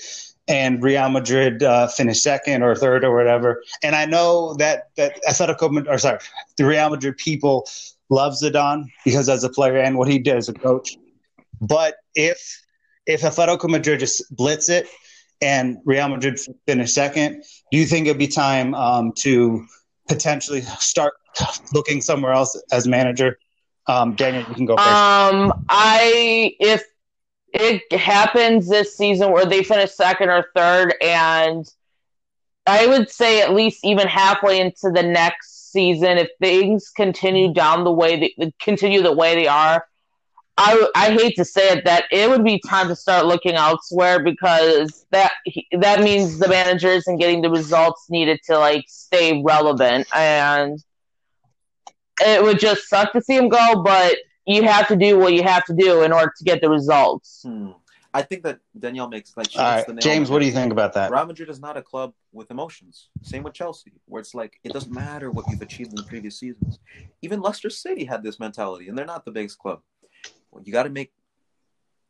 and Real Madrid uh, finish second or third or whatever, and I know that that Atletico or sorry, the Real Madrid people love Zidane because as a player and what he did as a coach. But if if Atletico Madrid just blitz it and Real Madrid finish second, do you think it'd be time um, to potentially start looking somewhere else as manager? Um, Daniel, you can go first. Um, I if it happens this season where they finish second or third, and I would say at least even halfway into the next season, if things continue down the way they continue the way they are, I, I hate to say it that it would be time to start looking elsewhere because that that means the manager isn't getting the results needed to like stay relevant and it would just suck to see him go but you have to do what you have to do in order to get the results. Hmm. I think that Danielle makes like All right. James, what do you think about that? Real Madrid is not a club with emotions. Same with Chelsea, where it's like it doesn't matter what you've achieved in the previous seasons. Even Leicester City had this mentality, and they're not the biggest club you got to make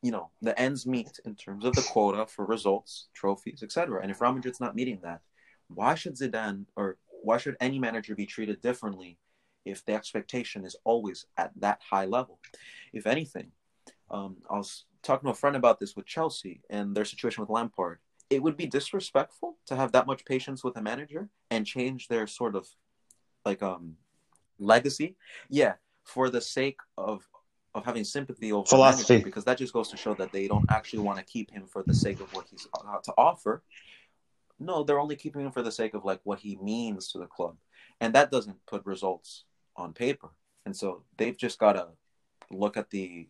you know the ends meet in terms of the quota for results, trophies, etc. And if Real Madrid's not meeting that, why should Zidane or why should any manager be treated differently if the expectation is always at that high level? If anything, um, I was talking to a friend about this with Chelsea and their situation with Lampard. It would be disrespectful to have that much patience with a manager and change their sort of like um legacy. Yeah, for the sake of of having sympathy over philosophy because that just goes to show that they don't actually want to keep him for the sake of what he's got to offer. No, they're only keeping him for the sake of like what he means to the club, and that doesn't put results on paper. And so they've just got to look at the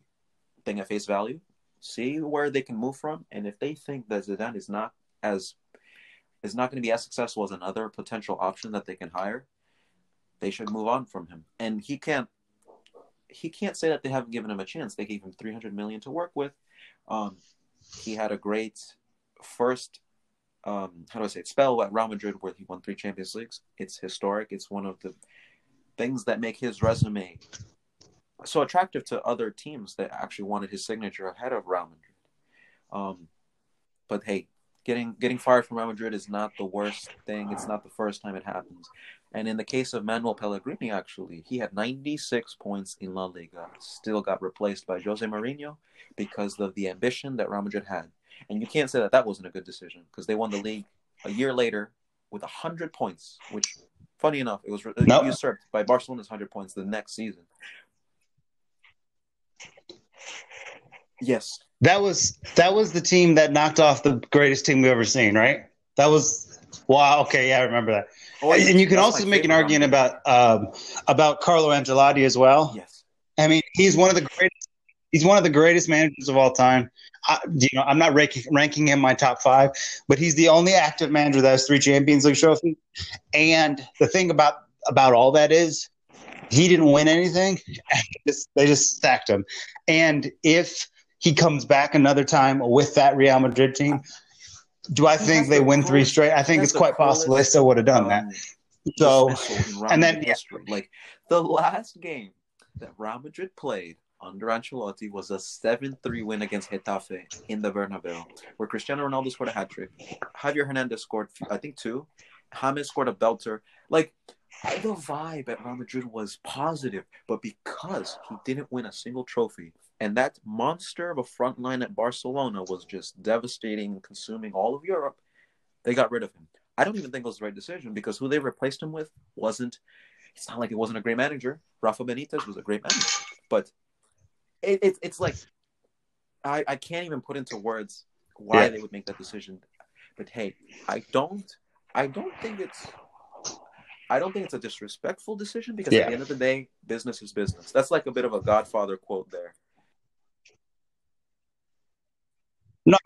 thing at face value, see where they can move from, and if they think that Zidane is not as is not going to be as successful as another potential option that they can hire, they should move on from him. And he can't he can't say that they haven't given him a chance. They gave him 300 million to work with. Um, he had a great first, um, how do I say it, spell at Real Madrid where he won three Champions Leagues. It's historic. It's one of the things that make his resume so attractive to other teams that actually wanted his signature ahead of Real Madrid. Um, but hey, getting getting fired from Real Madrid is not the worst thing. It's not the first time it happens. And in the case of Manuel Pellegrini, actually, he had 96 points in La Liga, still got replaced by Jose Mourinho because of the ambition that Real Madrid had. And you can't say that that wasn't a good decision because they won the league a year later with 100 points, which, funny enough, it was nope. usurped by Barcelona's 100 points the next season. Yes. That was that was the team that knocked off the greatest team we've ever seen, right? That was wow. Okay, yeah, I remember that. Oh, and you can also make an argument about um, about Carlo Ancelotti as well. Yes, I mean he's one of the greatest. He's one of the greatest managers of all time. I, you know, I'm not ranking, ranking him my top five, but he's the only active manager that has three Champions League trophies. And the thing about about all that is, he didn't win anything. (laughs) they just stacked him. And if he comes back another time with that Real Madrid team, do I think they win coolest, three straight? I think it's quite possible they still would have done um, that. So, and then history. like the last game that Real Madrid played under Ancelotti was a 7-3 win against Getafe in the Bernabeu, where Cristiano Ronaldo scored a hat trick. Javier Hernandez scored, I think, two. James scored a belter. Like the vibe at Real Madrid was positive, but because he didn't win a single trophy, and that monster of a front line at Barcelona was just devastating and consuming all of Europe, they got rid of him. I don't even think it was the right decision because who they replaced him with wasn't. It's not like it wasn't a great manager. Rafa Benitez was a great manager, but it, it it's like I, I can't even put into words why yeah. they would make that decision. But hey, I don't I don't think it's I don't think it's a disrespectful decision because yeah. at the end of the day, business is business. That's like a bit of a Godfather quote there. No,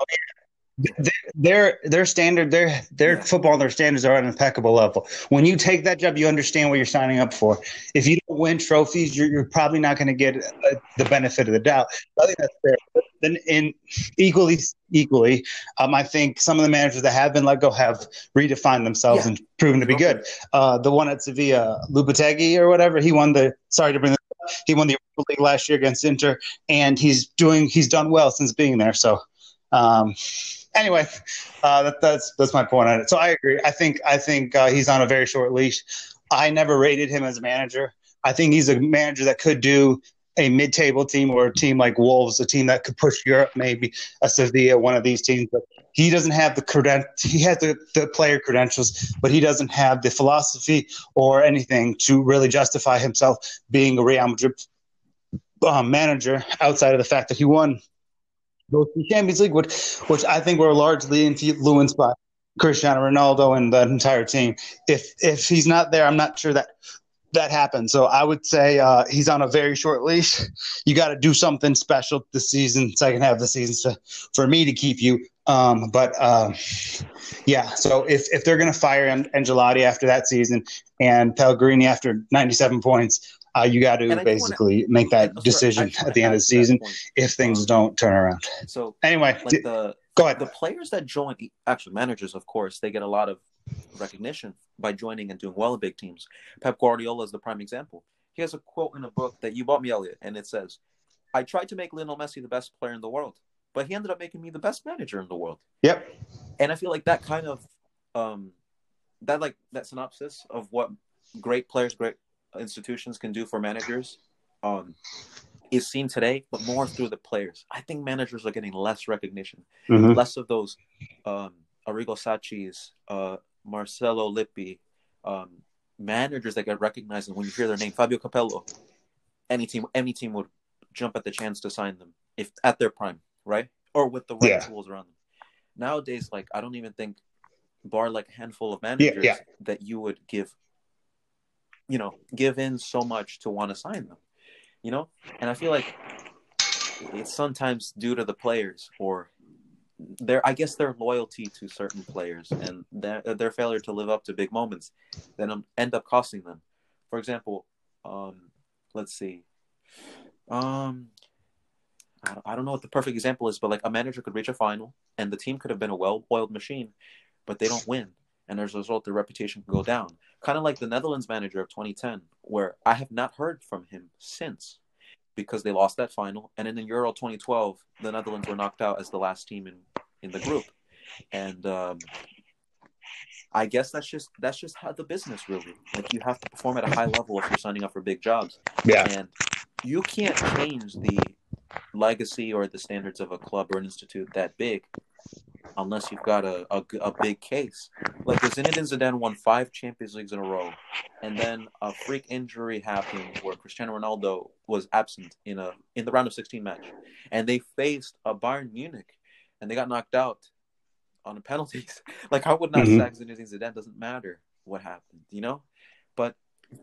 their their standard their their yeah. football their standards are at an impeccable level when you take that job you understand what you're signing up for if you don't win trophies you're, you're probably not going to get uh, the benefit of the doubt i think that's fair then in equally equally um, i think some of the managers that have been let go have redefined themselves yeah. and proven to be good uh, the one at sevilla Lopetegui or whatever he won the sorry to bring this up, he won the league last year against inter and he's doing he's done well since being there so um, anyway, uh, that, that's that's my point on it. So I agree. I think I think uh, he's on a very short leash. I never rated him as a manager. I think he's a manager that could do a mid-table team or a team like Wolves, a team that could push Europe, maybe a Sevilla, one of these teams. But he doesn't have the creden- He has the, the player credentials, but he doesn't have the philosophy or anything to really justify himself being a Real Madrid um, manager outside of the fact that he won to the Champions League, which which I think were largely influenced by Cristiano Ronaldo and the entire team. If if he's not there, I'm not sure that that happens. So I would say uh, he's on a very short leash. (laughs) You got to do something special this season, second half of the season, to, for me to keep you. Um, but uh, yeah, so if if they're going to fire Ancelotti after that season and Pellegrini after 97 points, uh, you got to basically wanna, make that decision at the end of the season if things don't turn around. So anyway, like the, go ahead. The players that join, actually managers, of course, they get a lot of recognition by joining and doing well in big teams. Pep Guardiola is the prime example. He has a quote in a book that you bought me, Elliot, and it says, "I tried to make Lionel Messi the best player in the world, but he ended up making me the best manager in the world." Yep. And I feel like that kind of um, that like that synopsis of what great players, great institutions can do for managers um, is seen today, but more through the players. I think managers are getting less recognition, mm-hmm. less of those um, Arrigo Sacchi's, uh, Marcello Lippi, um, managers that get recognized. And when you hear their name, Fabio Capello, any team, any team would jump at the chance to sign them if at their prime, right? Or with the right yeah. tools around them. Nowadays, like I don't even think, bar like a handful of managers yeah, yeah. that you would give you know, give in so much to want to sign them, you know? And I feel like it's sometimes due to the players or their, I guess, their loyalty to certain players and their, their failure to live up to big moments then end up costing them. For example, um, let's see. Um, I don't know what the perfect example is, but like a manager could reach a final and the team could have been a well-oiled machine, but they don't win and as a result, their reputation can go down. Kind of like the Netherlands manager of 2010, where I have not heard from him since because they lost that final. And in the Euro 2012, the Netherlands were knocked out as the last team in, in the group. And um, I guess that's just that's just how the business really. Like you have to perform at a high level if you're signing up for big jobs. Yeah. And you can't change the legacy or the standards of a club or an institute that big unless you've got a, a, a big case. Like the Zinedine Zidane won five Champions Leagues in a row, and then a freak injury happened where Cristiano Ronaldo was absent in a in the round of 16 match, and they faced a Bayern Munich, and they got knocked out on the penalties. (laughs) like I would not mm-hmm. sack Zinedine Zidane. Doesn't matter what happened, you know. But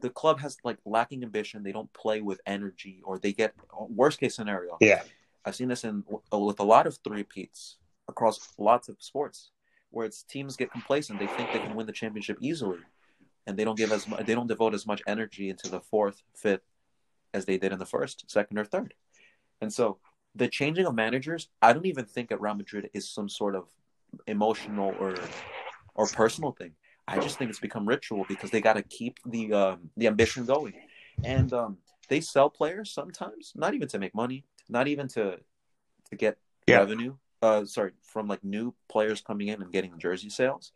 the club has like lacking ambition. They don't play with energy, or they get worst case scenario. Yeah, I've seen this in with a lot of three peats across lots of sports where it's teams get complacent. They think they can win the championship easily, and they don't give as much, they don't devote as much energy into the fourth, fifth as they did in the first, second, or third. And so the changing of managers, I don't even think at Real Madrid is some sort of emotional or or personal thing. I just think it's become ritual because they got to keep the um, the ambition going, and um, they sell players sometimes, not even to make money, not even to to get yeah. revenue, uh, sorry, from like new players coming in and getting jersey sales.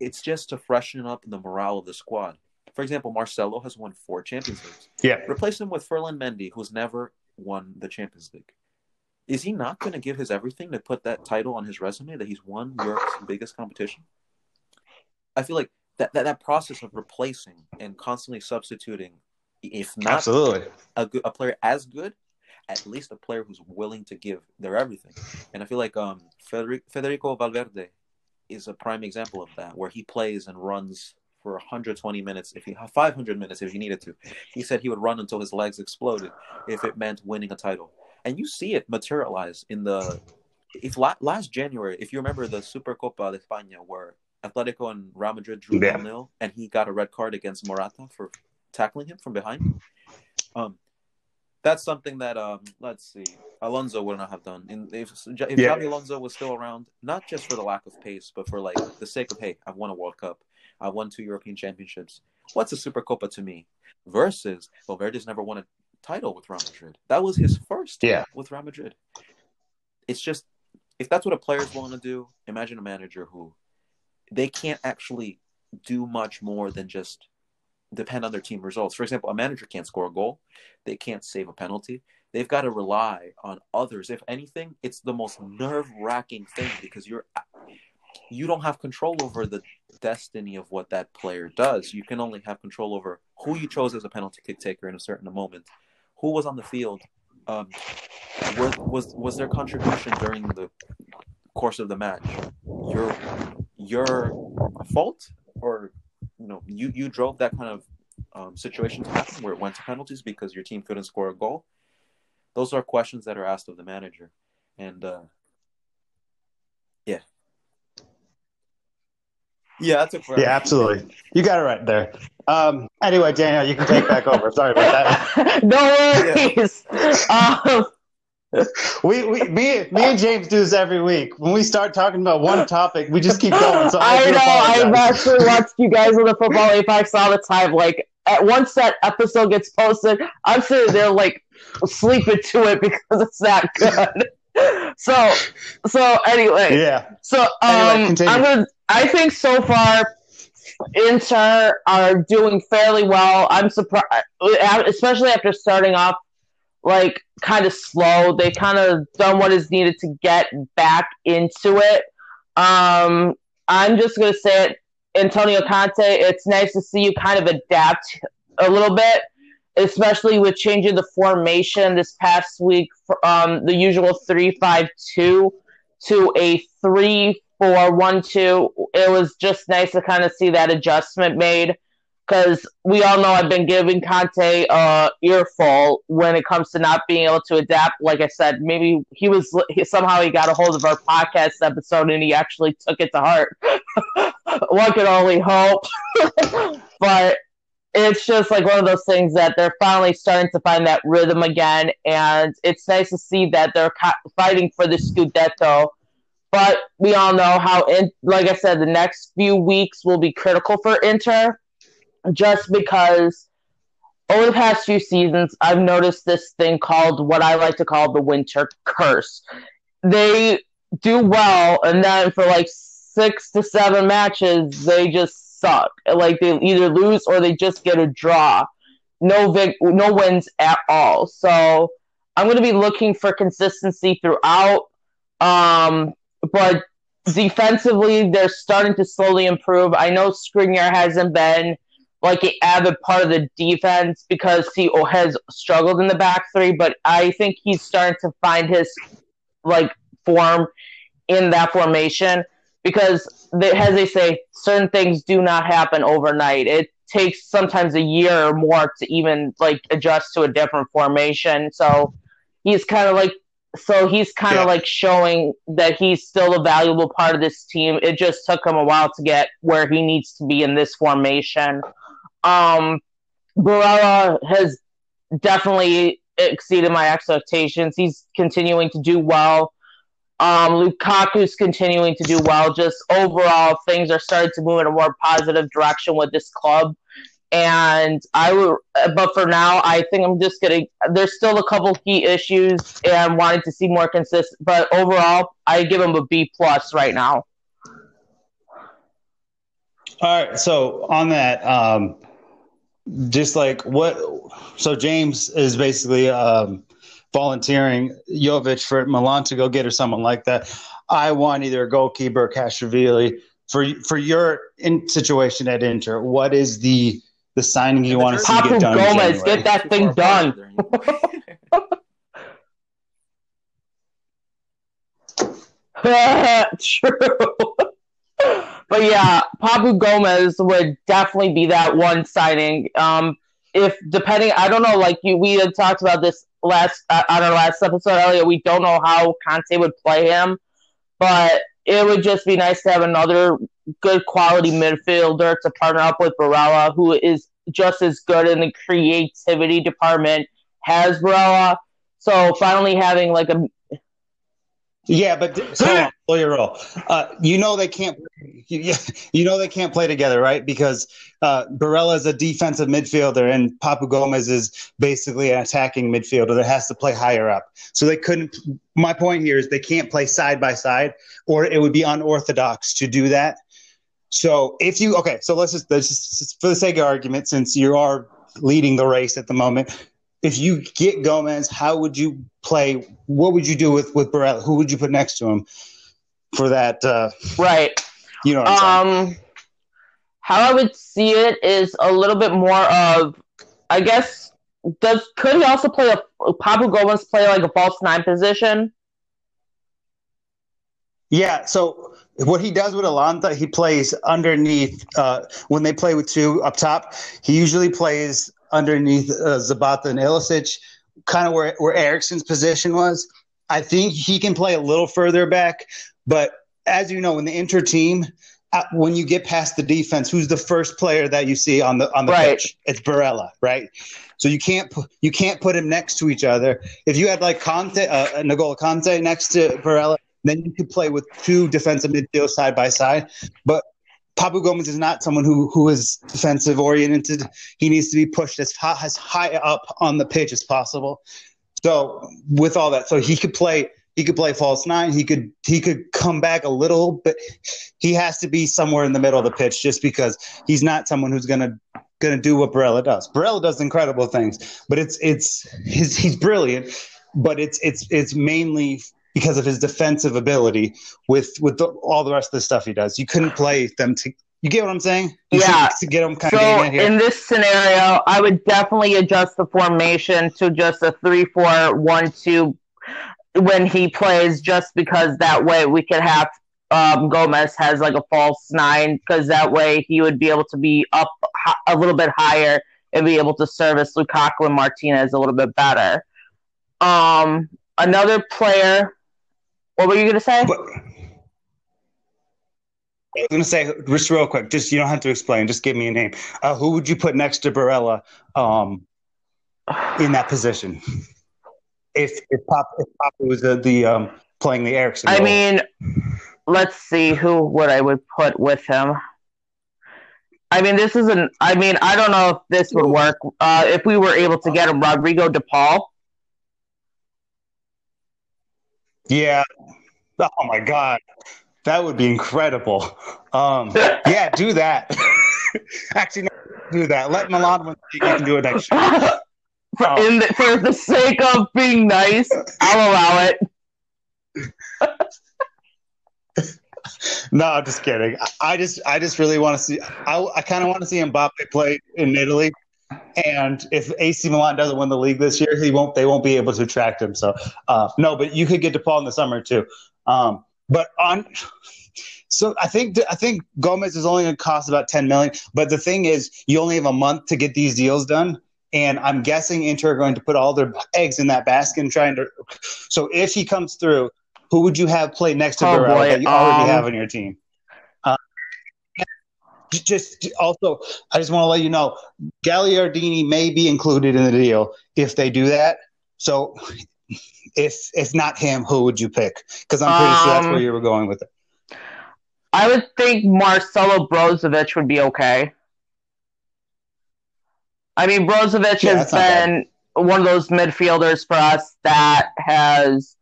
It's just to freshen up the morale of the squad. For example, Marcelo has won four Champions Leagues. Yeah. Replace him with Ferland Mendy, who's never won the Champions League. Is he not going to give his everything to put that title on his resume that he's won Europe's biggest competition? I feel like that, that, that process of replacing and constantly substituting, if not Absolutely. a good a player as good, at least a player who's willing to give their everything. And I feel like um Federico, Federico Valverde is a prime example of that, where he plays and runs for 120 minutes, if he 500 minutes if he needed to. He said he would run until his legs exploded if it meant winning a title. And you see it materialize in the if la- last January, if you remember the Supercopa de España, where Atletico and Real Madrid drew Yeah. 0 nil, and he got a red card against Morata for tackling him from behind. Um, that's something that um, let's see, Alonso would not have done. And if if Yeah. Xabi Alonso was still around, not just for the lack of pace, but for like the sake of hey, I've won a World Cup, I won two European Championships. What's a Supercopa to me? Versus Valverde's never won a title with Real Madrid. That was his first Yeah. with Real Madrid. It's just if that's what a player's willing to do, imagine a manager who they can't actually do much more than just depend on their team results. For example, a manager can't score a goal, they can't save a penalty. They've got to rely on others. If anything, it's the most nerve-wracking thing because you're you don't have control over the destiny of what that player does. You can only have control over who you chose as a penalty kick taker in a certain moment, who was on the field, um, was was was their contribution during the course of the match your your fault? Or you know you you drove that kind of um, situation to happen where it went to penalties because your team couldn't score a goal? Those are questions that are asked of the manager. And uh yeah yeah that took forever. Yeah, absolutely. You got it right there. Um, anyway, Daniel, you can take back over. Sorry about that. (laughs) no worries. Um, (laughs) We, we, me, me and James do this every week. When we start talking about one topic, we just keep going. So I, I know. I've actually watched you guys on the football Apex all the time. Like, at once that episode gets posted, I'm sitting there like sleeping to it because it's that good. So, so anyway, Yeah. so um, Anyway. I'm gonna. I think so far, Inter are doing fairly well. I'm surprised, especially after starting off like kind of slow. They kind of done what is needed to get back into it. Um, I'm just gonna say it, Antonio Conte. It's nice to see you kind of adapt a little bit, especially with changing the formation this past week from um, the usual three-five-two to a three four one two. It was just nice to kind of see that adjustment made because we all know I've been giving Conte a earful when it comes to not being able to adapt. Like I said, maybe he was he, somehow he got a hold of our podcast episode and he actually took it to heart. (laughs) One can only hope, (laughs) but it's just like one of those things that they're finally starting to find that rhythm again, and it's nice to see that they're fighting for the Scudetto. But we all know how, in, like I said, the next few weeks will be critical for Inter, just because over the past few seasons, I've noticed this thing called what I like to call the winter curse. They do well, and then for like six to seven matches, they just suck. Like they either lose or they just get a draw. No vic- no wins at all. So I'm going to be looking for consistency throughout. Um, but defensively, they're starting to slowly improve. I know Skriniar hasn't been like an avid part of the defense because he has struggled in the back three, but I think he's starting to find his like form in that formation because they, as they say, certain things do not happen overnight. It takes sometimes a year or more to even like adjust to a different formation. So he's kind of like so he's kind of Yeah. like showing that he's still a valuable part of this team. It just took him a while to get where he needs to be in this formation. Um, Barella has definitely exceeded my expectations. He's continuing to do well. Um, Lukaku's continuing to do well. Just overall, things are starting to move in a more positive direction with this club. And I would, but for now, I think I'm just gonna. There's still a couple key issues, and wanting to see more consistent. But overall, I give him a B plus right now. All right. So on that, um, just like what? So James is basically um, volunteering Jovic for Milan to go get or someone like that. I want either a goalkeeper or Castrovilli. For for your in situation at Inter, what is the the signing you want to see get done? in Gomez, January? get that thing done. there, you know? True. but yeah, Papu Gomez would definitely be that one signing. Um, if depending, I don't know, like you, we had talked about this last uh, on our last episode earlier. We don't know how Conte would play him, but it would just be nice to have another good quality midfielder to partner up with Barella, who is just as good in the creativity department as Barella. So finally having like a Yeah, but (laughs) on, your roll. Uh, you know they can't. You, you know they can't play together, right? Because uh, Barella is a defensive midfielder, and Papu Gomez is basically an attacking midfielder that has to play higher up. So they couldn't. My point here is they can't play side by side, or it would be unorthodox to do that. So if you okay, so let's just, let's just for the sake of argument, since you are leading the race at the moment, if you get Gomez, how would you play? What would you do with with Barella? Who would you put next to him for that? Uh, right. you know what I'm saying? Um, how I would see it is a little bit more of, I guess, does could he also play a Pablo Gomez play like a false nine position? Yeah. So what he does with Atalanta, he plays underneath. Uh, when they play with two up top, he usually plays underneath uh, Zapata and Ilicic, kind of where where Eriksen's position was. I think he can play a little further back, but as you know, in the inter team, uh, when you get past the defense, who's the first player that you see on the on the Right. pitch? It's Barella, right? So you can't pu- you can't put him next to each other. If you had like Conte, uh, N'Golo Kanté next to Barella, then you could play with two defensive midfield side by side. But Papu Gomez is not someone who who is defensive oriented. He needs to be pushed as high, as high up on the pitch as possible. So with all that, so he could play he could play false nine. He could he could come back a little, but he has to be somewhere in the middle of the pitch just because he's not someone who's gonna gonna do what Barella does. Barella does incredible things, but it's it's he's brilliant, but it's it's it's mainly because of his defensive ability with with the, all the rest of the stuff he does. You couldn't play them to. You get what I'm saying? You Yeah. to get them kind So of getting at here. in this scenario, I would definitely adjust the formation to just a three-four-one-two when he plays, just because that way we could have um, Gomez has like a false nine, because that way he would be able to be up hi- a little bit higher and be able to service Lukaku and Martinez a little bit better. Um, another player. What were you gonna say? But I was going to say, just real quick, just you don't have to explain. Just give me a name. Uh, who would you put next to Barella um, in that position? If if Pop if Papu was the, the um, playing the Eriksen. I role? mean, let's see who would I would put with him. I mean, this is an. I mean, I don't know if this would work. Uh, if we were able to get a Rodrigo De yeah. Oh my God, that would be incredible. Um, yeah, do that. (laughs) Actually, no, do that. Let Milan win. You can do it next year. (laughs) for, Oh. in the, for the sake of being nice, I'll allow it. (laughs) No, I'm just kidding. I- I just, I just really want to see. I, I kind of want to see Mbappe play in Italy. And if AC Milan doesn't win the league this year, he won't. They won't be able to attract him. So, uh, no. But you could get DePaul in the summer too. Um, but on, so I think I think Gomez is only going to cost about 10 million. But the thing is, you only have a month to get these deals done. And I'm guessing Inter are going to put all their eggs in that basket and trying to. So if he comes through, who would you have play next to Oh, Barella that you already um, have on your team? Just also, I just want to let you know, Gagliardini may be included in the deal if they do that. So, if if not him, who would you pick? Because I'm pretty sure that's Um, where you were going with it. I would think Marcelo Brozovic would be okay. I mean, Brozovic Yeah, has that's not bad. been one of those midfielders for us that has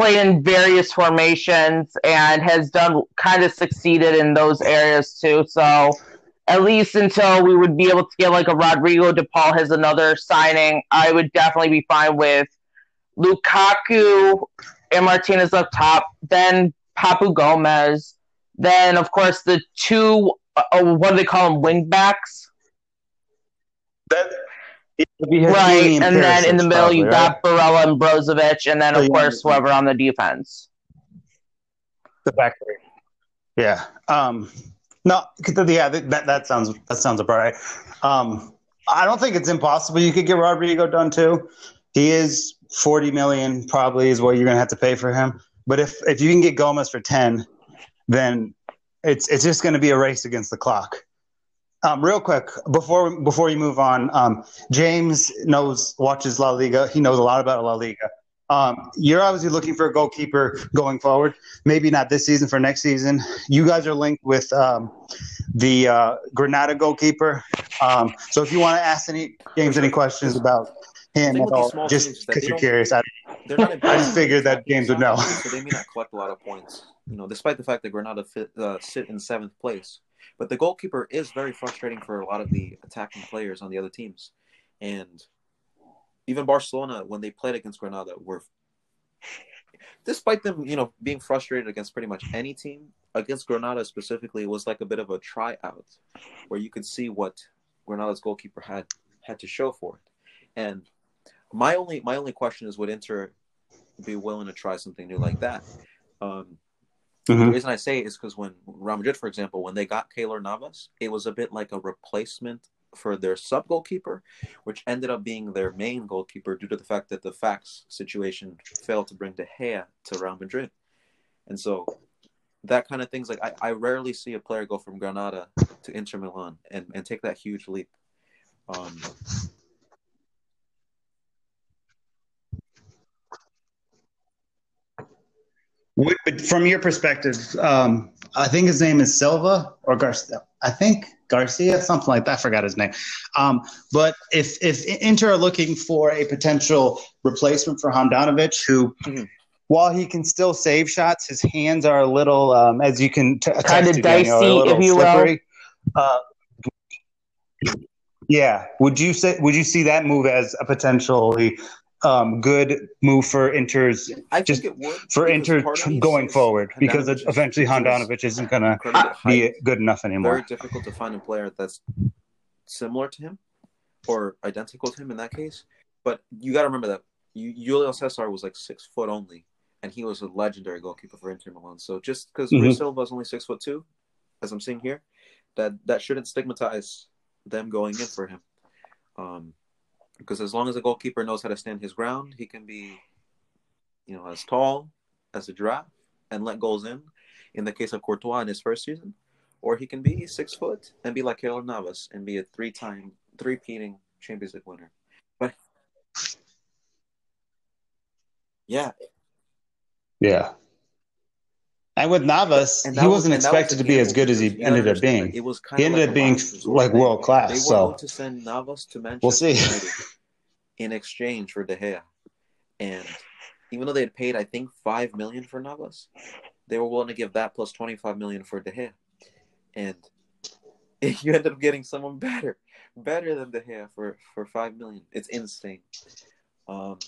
played in various formations and has done kind of succeeded in those areas too. So, at least until we would be able to get like a Rodrigo De Paul has another signing. I would definitely be fine with Lukaku and Martinez up top, then Papu Gomez, then of course the two uh, what do they call them wing backs? That, right, and then in the middle probably, you got Barella and Brozovic, and then of course whoever on the defense. The back three. Yeah. Um, no. Yeah. That that sounds that sounds about right. Um, I don't think it's impossible. You could get Rodrigo done too. He is forty million, probably is what you're gonna have to pay for him. But if if you can get Gomez for ten, then it's it's just going to be a race against the clock. Um, real quick before before you move on, um, James knows watches La Liga. He knows a lot about La Liga. Um, you're obviously looking for a goalkeeper going forward. Maybe not this season, for next season. You guys are linked with um, the uh, Granada goalkeeper. Um, so if you want to ask any James any questions about him at all, just because you're curious, I, (laughs) I just figured that James would know. So they may not collect a lot of points, you know, despite the fact that Granada fit, uh, sit in seventh place. But the goalkeeper is very frustrating for a lot of the attacking players on the other teams, and even Barcelona when they played against Granada were despite them, you know, being frustrated against pretty much any team, against Granada specifically, it was like a bit of a tryout where you could see what Granada's goalkeeper had had to show for it. And my only my only question is would Inter be willing to try something new like that? Um, mm-hmm. The reason I say it is because when Real Madrid, for example, when they got Keylor Navas, it was a bit like a replacement for their sub goalkeeper, which ended up being their main goalkeeper due to the fact that the Fax situation failed to bring De Gea to Real Madrid. And so that kind of things like I, I rarely see a player go from Granada to Inter Milan and, and take that huge leap. Um, from your perspective, um, I think his name is Silva or Garcia. I think Garcia, something like that. I forgot his name. Um, but if if Inter are looking for a potential replacement for Handanovic, who mm-hmm. while he can still save shots, his hands are a little, um, as you can t- kind of dicey, if you slippery. will. Uh, yeah, would you say would you see that move as a potentially um, good move for Inter's I just for Inter going forward because eventually Handanovic isn't going to be good enough anymore. Very difficult to find a player that's similar to him or identical to him in that case. But you got to remember that Julio Cesar was like six foot only, and he was a legendary goalkeeper for Inter Milan. So just because mm-hmm. Silva is only six foot two, as I'm seeing here, that that shouldn't stigmatize them going in for him. Um, because as long as the goalkeeper knows how to stand his ground, he can be, you know, as tall as a giraffe and let goals in. In the case of Courtois in his first season, or he can be six foot and be like Keylor Navas and be a three-time, three-peating Champions League winner. But yeah, yeah. And with Navas, and he wasn't expected was to be as good as he ended up being. It was he ended like up being like world class. so to send Navas to Manchester we'll see. in exchange for De Gea, and even though they had paid, I think five million for Navas, they were willing to give that plus twenty five million for De Gea, and (laughs) you end up getting someone better, better than De Gea for for five million. It's insane. Um,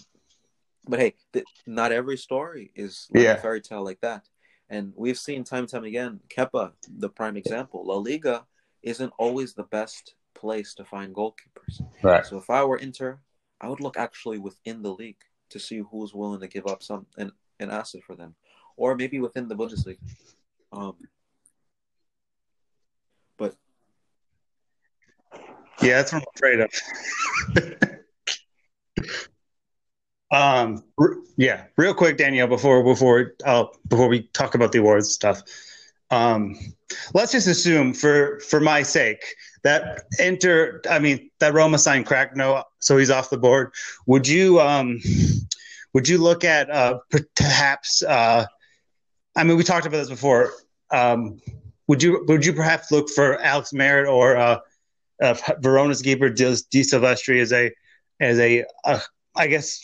but hey, th- not every story is like yeah. a fairy tale like that. And we've seen time and time again, Kepa, the prime example. La Liga isn't always the best place to find goalkeepers. Right. So if I were Inter, I would look actually within the league to see who's willing to give up some an, an asset for them, or maybe within the Bundesliga. Um, but yeah, that's what I'm afraid of. (laughs) Um, yeah, real quick, Danielle, before before uh, before we talk about the awards stuff, um, let's just assume for for my sake that Inter, I mean that Roma signed Cragno, so he's off the board. Would you um, would you look at uh, perhaps? Uh, I mean, we talked about this before. Um, would you would you perhaps look for Alex Meret or uh, uh, Verona's keeper Di Silvestri as a as a, a I guess,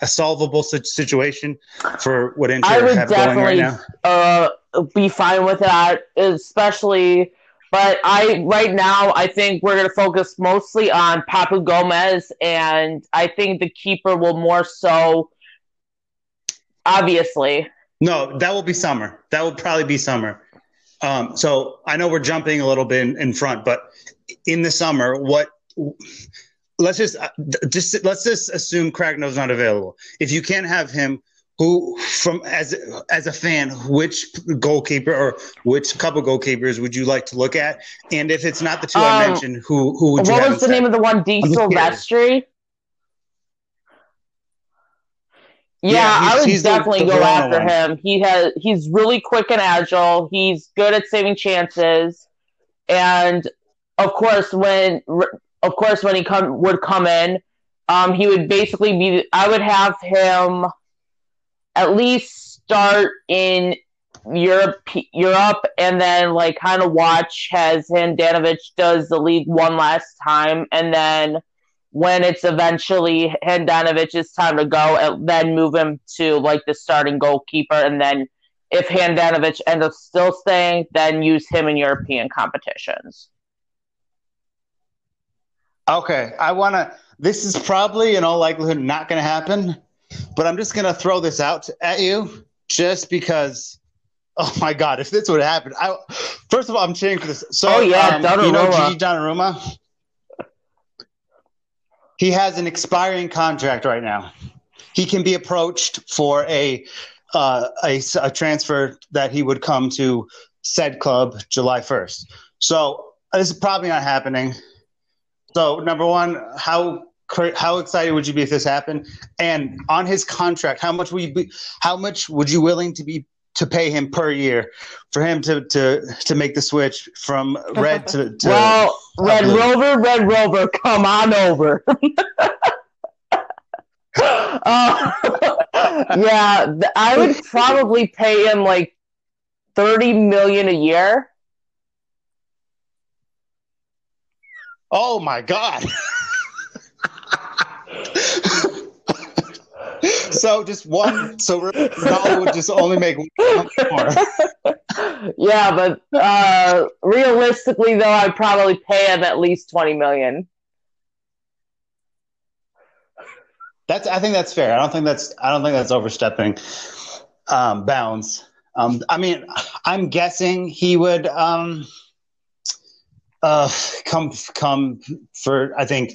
a solvable situation for what Inter I would have going right now? Uh, be fine with that, especially But I right now I think we're going to focus mostly on Papu Gomez, and I think the keeper will more so. Obviously, no, that will be summer. That will probably be summer. Um, so I know we're jumping a little bit in, in front, but in the summer, what? Let's just uh, just let's just assume Cragno's not available. If you can't have him, who from as as a fan, which goalkeeper or which couple goalkeepers would you like to look at? And if it's not the two um, I mentioned, who who would you? What was the name of the one? D Silvestri. Yeah, yeah I would definitely the, the go after one. him. He has he's really quick and agile. He's good at saving chances, and of course when of course when he come would come in, um, he would basically be. I would have him at least start in Europe, Europe, and then like kind of watch as Handanovic does the league one last time, and then when it's eventually Handanovic's time to go, then move him to like the starting goalkeeper, and then if Handanovic ends up still staying, then use him in European competitions. Okay, I want to. This is probably in all likelihood not going to happen, but I'm just going to throw this out at you just because. Oh my God! If this would happen, I first of all I'm cheering for this. So, oh yeah, um, you know Gigi Donnarumma. He has an expiring contract right now. He can be approached for a uh, a, a, transfer that he would come to said club July 1st. So this is probably not happening. So number one, how how excited would you be if this happened? And on his contract, how much would you be? How much would you willing to be to pay him per year for him to to to make the switch from red to, (laughs) to well red blue. rover red rover come on over (laughs) uh, (laughs) yeah i would probably pay him like 30 million a year oh my god (laughs) so just one. So Ronaldo would just only make one more. Yeah, but uh, realistically, though, I'd probably pay him at least twenty million. That's. I think that's fair. I don't think that's. I don't think that's overstepping um, bounds. Um, I mean, I'm guessing he would um, uh, come come for. I think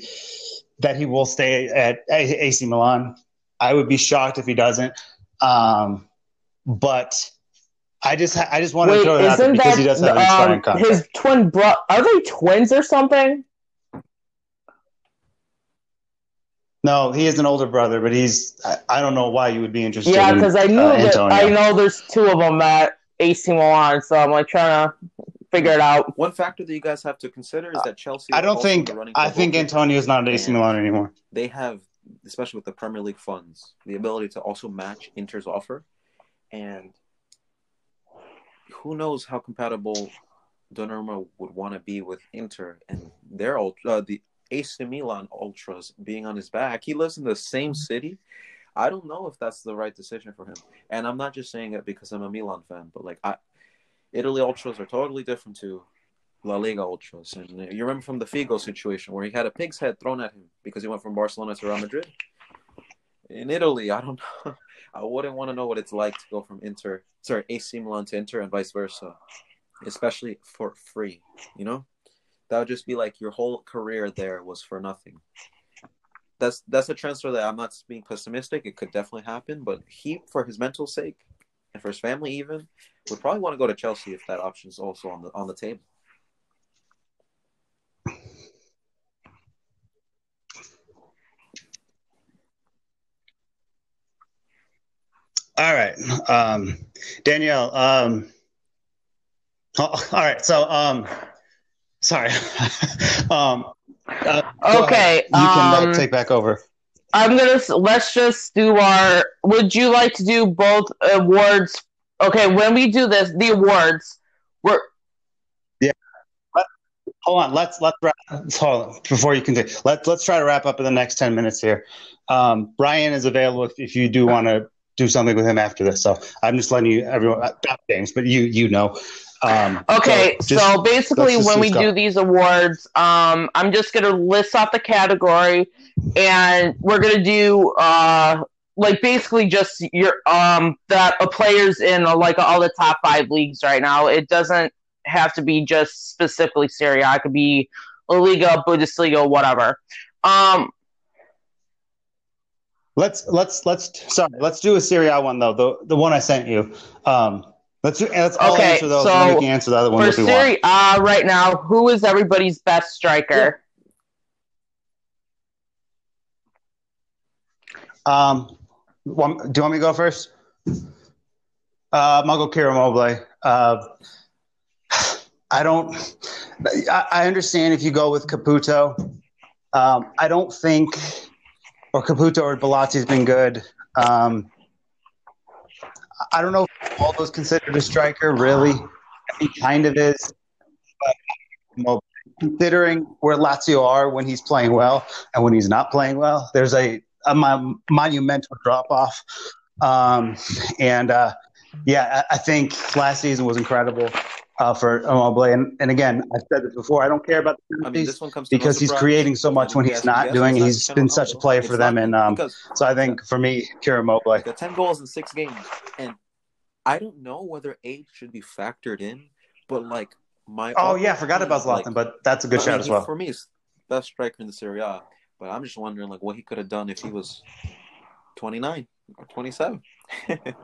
that he will stay at AC Milan. I would be shocked if he doesn't. Um, but I just I just want to throw it out there because he does have an expiring um, contract. His twin bro are they twins or something? No, he is an older brother, but he's I, I don't know why you would be interested. Yeah, because I knew uh, that I know there's two of them at AC Milan, so I'm like trying to figure it out. One factor that you guys have to consider is that Chelsea. I don't think I think Antonio is not at AC Milan anymore. They have especially with the Premier League funds, the ability to also match Inter's offer. And who knows how compatible Donnarumma would want to be with Inter and their uh, the AC Milan ultras being on his back. He lives in the same city. I don't know if that's the right decision for him. And I'm not just saying it because I'm a Milan fan, but like I, Italy ultras are totally different to La Liga ultras. And you remember from the Figo situation where he had a pig's head thrown at him because he went from Barcelona to Real Madrid. In Italy, I don't know. (laughs) I wouldn't want to know what it's like to go from Inter, sorry, AC Milan to Inter and vice versa, especially for free. You know, that would just be like your whole career there was for nothing. That's that's a transfer that I'm not being pessimistic. It could definitely happen, but he, for his mental sake and for his family, even would probably want to go to Chelsea if that option is also on the on the table. All right, um, Danielle. Um, oh, all right, so um, sorry. (laughs) um, uh, okay, you can uh, um, take back over. I'm gonna let's just do our. Would you like to do both awards? Okay, when we do this, the awards, we're yeah. Let, hold on, let's let's wrap. Hold on, before you continue. Let's let's try to wrap up in the next ten minutes here. Um, Brian is available if, if you do want to do something with him after this. So I'm just letting you everyone about James, but you you know. Um, Okay, so just- so basically, when we do these awards, um, I'm just gonna list off the category, and we're gonna do uh, like basically just your um that a players in uh, like all the top five leagues right now. It doesn't have to be just specifically Serie A. It could be La Liga, Bundesliga, whatever. Um, let's let's let's sorry, let's do a Serie A one though. The the one I sent you. Um, let's do, let's all Okay, answer those, so and we can answer the other one for. Serie A right now, who is everybody's best striker? Um, one, do you want me to go first? Uh, I'll go Immobile. Uh, I don't. I, I understand if you go with Caputo. Um, I don't think, or Caputo or Belotti has been good. Um, I don't know if Waldo's considered a striker. Really, he kind of is. But considering where Lazio are when he's playing well and when he's not playing well, there's a a mon- monumental drop off. Um, and uh, yeah, I, I think last season was incredible uh, for Immobile. And, and again, I've said this before. I don't care about the I mean, this one comes no because he's creating so much when he's not doing. He's been such a player for It's them. And um, so I think for me, Ciro Immobile. the 10 goals in six games. And I don't know whether age should be factored in, but like my. Oh yeah, I forgot about like, Zlatan, but that's a good I shout mean, as well. For me, best striker in the Serie A, but I'm just wondering like what he could have done if he was 29 or 27. (laughs)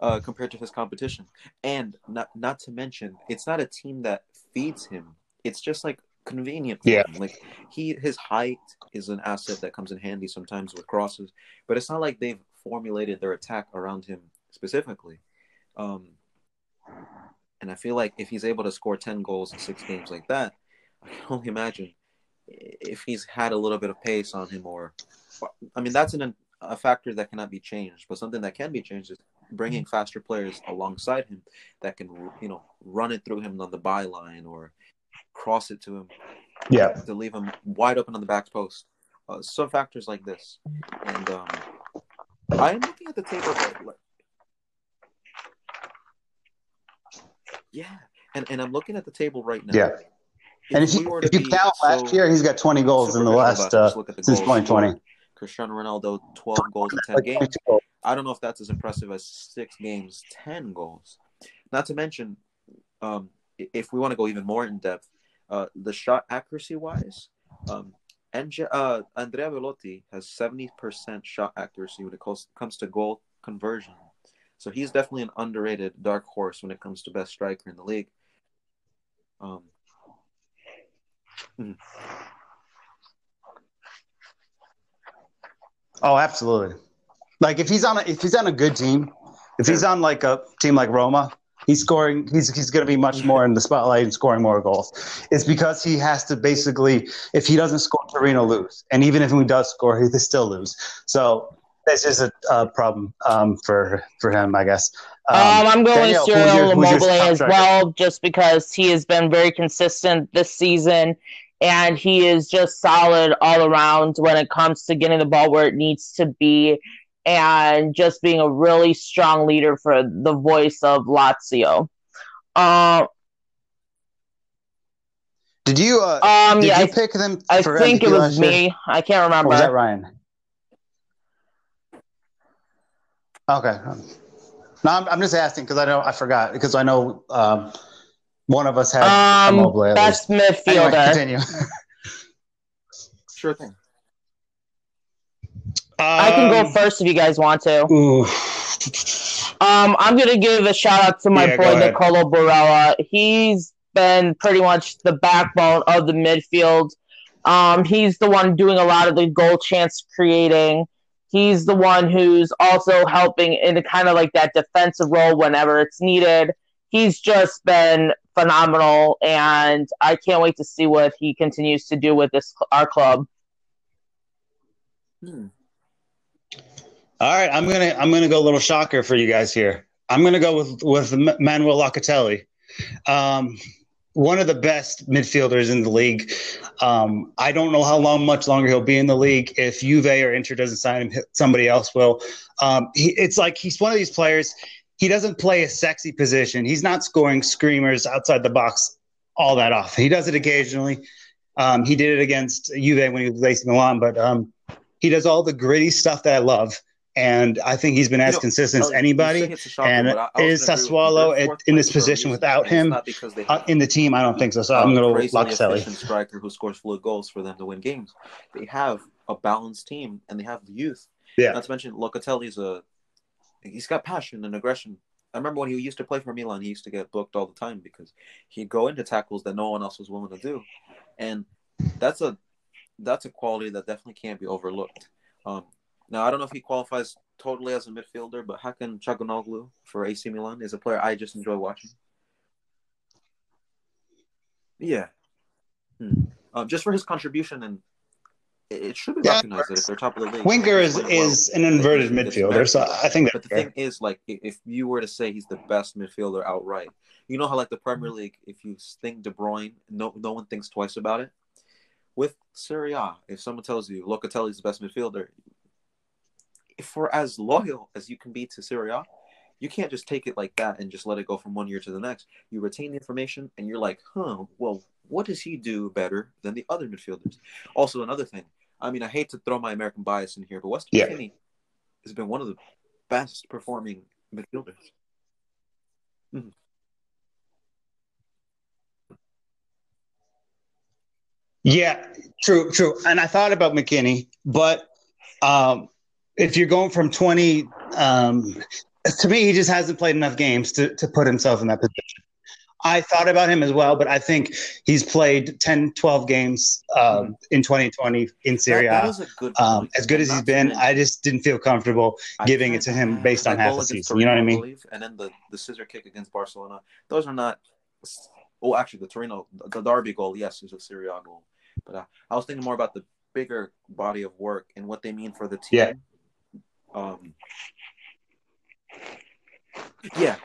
Uh, compared to his competition, and not not to mention, it's not a team that feeds him. It's just like convenient. For Yeah. him. Like he, his height is an asset that comes in handy sometimes with crosses, but it's not like they've formulated their attack around him specifically. Um, and I feel like if he's able to score ten goals in six games like that, I can only imagine if he's had a little bit of pace on him, or I mean, that's an a factor that cannot be changed. But something that can be changed is bringing faster players alongside him that can, you know, run it through him on the byline or cross it to him Yeah. to leave him wide open on the back post. Uh, some factors like this, and um, I am looking at the table. Like, yeah, and, and I'm looking at the table right now. Yeah. And if we you, if you be count last so year, he's got 20 goals in the last uh, just look at the since 2020. Cristiano Ronaldo, 12 goals in 10 Like games. goals. I don't know if that's as impressive as six games, 10 goals. Not to mention, um, if we want to go even more in depth, uh, the shot accuracy wise, um, uh, Andrea Belotti has 70% shot accuracy when it comes, comes to goal conversion. So he's definitely an underrated dark horse when it comes to best striker in the league. Um, Hmm. Oh, absolutely. Like if he's on a, if he's on a good team, if he's on like a team like Roma, he's scoring. He's he's going to be much more in the spotlight and scoring more goals. It's because he has to basically, if he doesn't score, Torino lose, and even if he does score, he still lose. So that's just a, a problem um, for for him, I guess. Um, I'm going Danielle, with Ciro Immobile as well, just because he has been very consistent this season, and he is just solid all around when it comes to getting the ball where it needs to be, and just being a really strong leader for the voice of Lazio. Uh, Did you uh, um, did yeah, you I, pick them? I for think it was me. I can't Or remember. was that Ryan? Okay. No, I'm, I'm just asking because I know I forgot because I know um, one of us had Um, Immobile at best least. midfielder. Anyway, continue. (laughs) sure thing. I can go Um, first if you guys want to. Ooh. Um, I'm gonna give a shout out to my Yeah, boy. Nicolo Barella. He's been pretty much the backbone of the midfield. Um, he's the one doing a lot of the goal chance creating. He's the one who's also helping in kind of like that defensive role whenever it's needed. He's just been phenomenal, and I can't wait to see what he continues to do with this our club. Hmm. All right, I'm gonna I'm gonna go a little shocker for you guys here. I'm gonna go with with Manuel Locatelli, um, one of the best midfielders in the league. Um, I don't know how long, much longer he'll be in the league. If Juve or Inter doesn't sign him, somebody else will. Um, he, it's like he's one of these players. he doesn't play a sexy position. He's not scoring screamers outside the box all that often. He does it occasionally. Um, he did it against Juve when he was AC Milan, but um, he does all the gritty stuff that I love. And I think he's been as You know, consistent as anybody. you say it's a shocker, And I- I is. Sassuolo at- in this place for a position without him because Uh, in the team, I don't think so. So I'm going to Luxelli. efficient striker who scores fluid goals for them to win games. They have a balanced team and they have the youth. Yeah. Not to mention Locatelli's a he's got passion and aggression. I remember when he used to play for Milan, he used to get booked all the time because he'd go into tackles that no one else was willing to do, and that's a that's a quality that definitely can't be overlooked. Um, now I don't know if he qualifies totally as a midfielder, but Hakan Çalhanoğlu for AC Milan is a player I just enjoy watching. Yeah, Hmm. um, just for his contribution and it, it should be Yeah, recognized that if they're top of the league, Winger is well. is an inverted midfielder, so. I think But the fair. thing is, like, if you were to say he's the best midfielder outright, you know how like the Premier League, if you think De Bruyne, no no one thinks twice about it. With Serie A, if someone tells you Locatelli's the best midfielder, if we're as loyal as you can be to Serie A, you can't just take it like that and just let it go from one year to the next. You retain the information, and you're like, huh, well, what does he do better than the other midfielders? Also, another thing. I mean, I hate to throw my American bias in here, but Weston Yeah. McKennie has been one of the best performing midfielders. Yeah, true, true. And I thought about McKennie, but um, if you're going from 20, um, to me, he just hasn't played enough games to, to put himself in that position. I thought about him as well, but I think he's played 10, 12 games um, in 2020 in Syria. That- that A. a good Um, as good as he's been, I just didn't feel comfortable I giving it to him based on half against season. You know what I mean? believe, and then the, the scissor kick against Barcelona. Those are not. Oh, actually, the Torino, the Derby goal, yes, is a Serie A goal. But uh, I was thinking more about the bigger body of work and what they mean for the team. Yeah. Um. Yeah.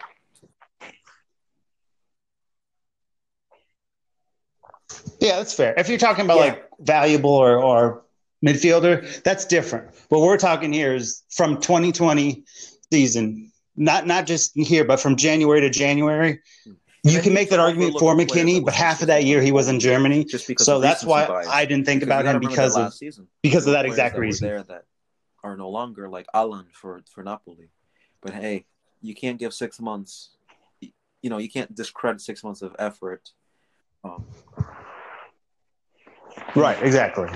Yeah, that's fair. If you're talking about Yeah. like valuable or, or midfielder, that's different. What we're talking here is from 2020 season, not not just here, but from January to January. You can make that argument for McKennie, but half of that year he was in Germany, Just because so that's why bias. I didn't think Because about him because of season. because of that exact reason. there that are no longer like Allan for for Napoli. But hey, you can't give six months. You know, you can't discredit six months of effort. Um, Right, exactly.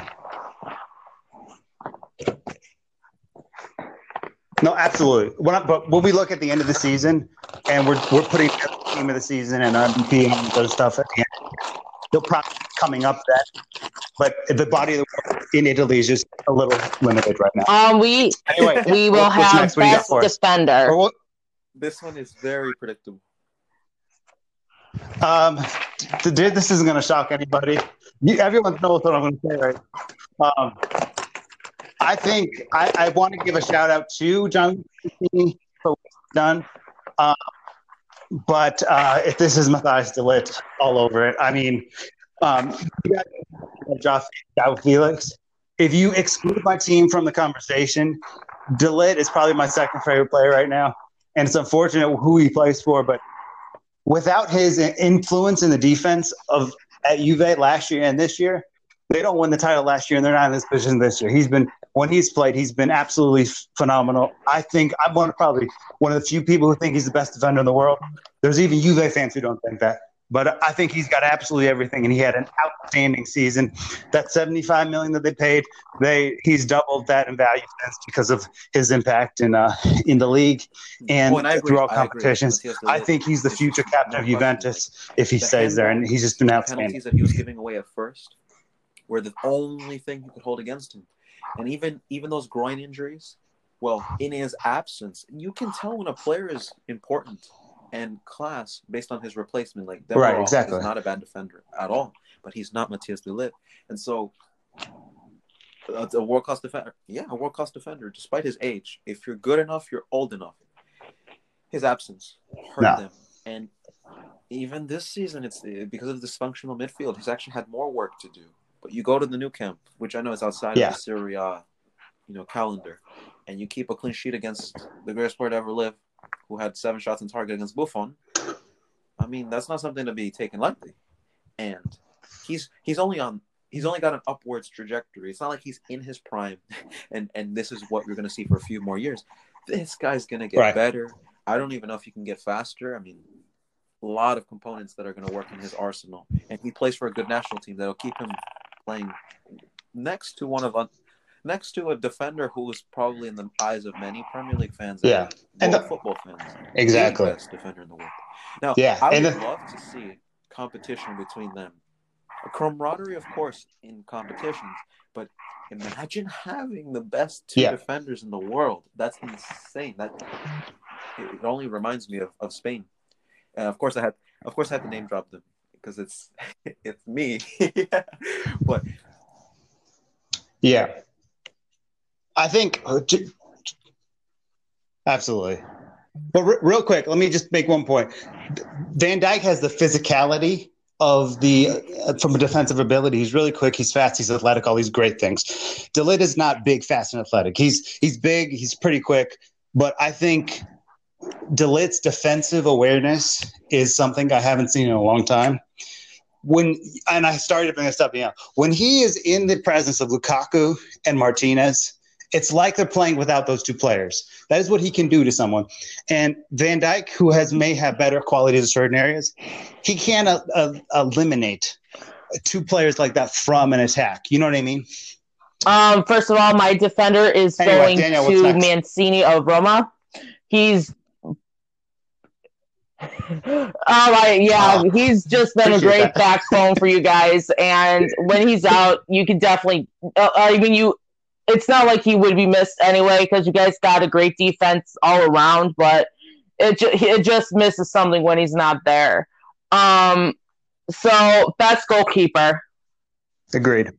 No, absolutely. When but when we look at the end of the season, and we're we're putting the team of the season and MVP and those stuff at the end, they'll probably be coming up that. But the body of the in Italy is just a little limited right now. Um, we Anyway, (laughs) we will what's have next? What do you got best for defender. Or what, this one is very predictable. Um, th- th- this isn't going to shock anybody. You, everyone knows what I'm going to say, right? Um, I think I, I want to give a shout out to John Mancini for what he's done. Um, but uh, if this is Matthias De Ligt all over it, I mean, um, João Félix. If you exclude my team from the conversation, De Ligt is probably my second favorite player right now. And it's unfortunate who he plays for, but without his influence in the defense of at Juve last year and this year, they don't win the title last year, and they're not in this position this year. He's been when he's played, he's been absolutely phenomenal. I think I'm one of probably one of the few people who think he's the best defender in the world. There's even Juve fans who don't think that, but I think he's got absolutely everything, and he had an outstanding season. That 75 million that they paid, they he's doubled that in value since because of his impact in uh, in the league and, Oh, and throughout I competitions. Matthias I think he's the future no captain of. Juventus if he The stays there, and he's just been outstanding. penalties that he was giving away at first were the only thing you could hold against him. And even even those groin injuries, well, in his absence, you can tell when a player is important and class based on his replacement. Like Right, Demiral exactly. is not a bad defender at all, but he's not Matthias De Ligt. And so uh, a world class defender, yeah, a world class defender, despite his age, if you're good enough, you're old enough. His absence hurt No. them, and even this season, it's uh, because of the dysfunctional midfield. He's actually had more work to do. But you go to the Nou Camp, which I know is outside Yeah. of the Serie A, you know, calendar, and you keep a clean sheet against the greatest player to ever live, who had seven shots on target against Buffon. I mean, that's not something to be taken lightly. And he's he's only on he's only got an upwards trajectory. It's not like he's in his prime, (laughs) and and this is what you're going to see for a few more years. This guy's going to get Right. better. I don't even know if he can get faster. I mean, a lot of components that are going to work in his arsenal, and he plays for a good national team that'll keep him playing next to one of next to a defender who is probably in the eyes of many Premier League fans, Yeah. and And the- football fans, Exactly. the best defender in the world. Now, Yeah, I would the- love to see competition between them. A camaraderie, of course, in competitions, but imagine having the best two Yeah. defenders in the world. That's insane. That it only reminds me of, of Spain. And of course, I had, of course, I had to name drop them because it's (laughs) it's me. (laughs) but Yeah. I think uh, absolutely. But re- real quick, let me just make one point. Van Dijk has the physicality of the uh, from a defensive ability. He's really quick. He's fast. He's athletic. All these great things. De Ligt is not big, fast, and athletic. He's he's big. He's pretty quick. But I think De Ligt's defensive awareness is something I haven't seen in a long time. When and I started to bring this up, know, when he is in the presence of Lukaku and Martinez, it's like they're playing without those two players. That is what he can do to someone. And Van Dijk, who has may have better qualities in certain areas, he can't uh, uh, eliminate two players like that from an attack. You know what I mean? Um, first of all, my defender is Anyway, going Daniel, to? Mancini of Roma. He's (laughs) all right, yeah, Oh, he's just been a great that. backbone for you guys, and (laughs) when he's out, you can definitely. Uh, mean, you. It's not like he would be missed anyway because you guys got a great defense all around, but it ju- it just misses something when he's not there. Um, so best goalkeeper. Agreed.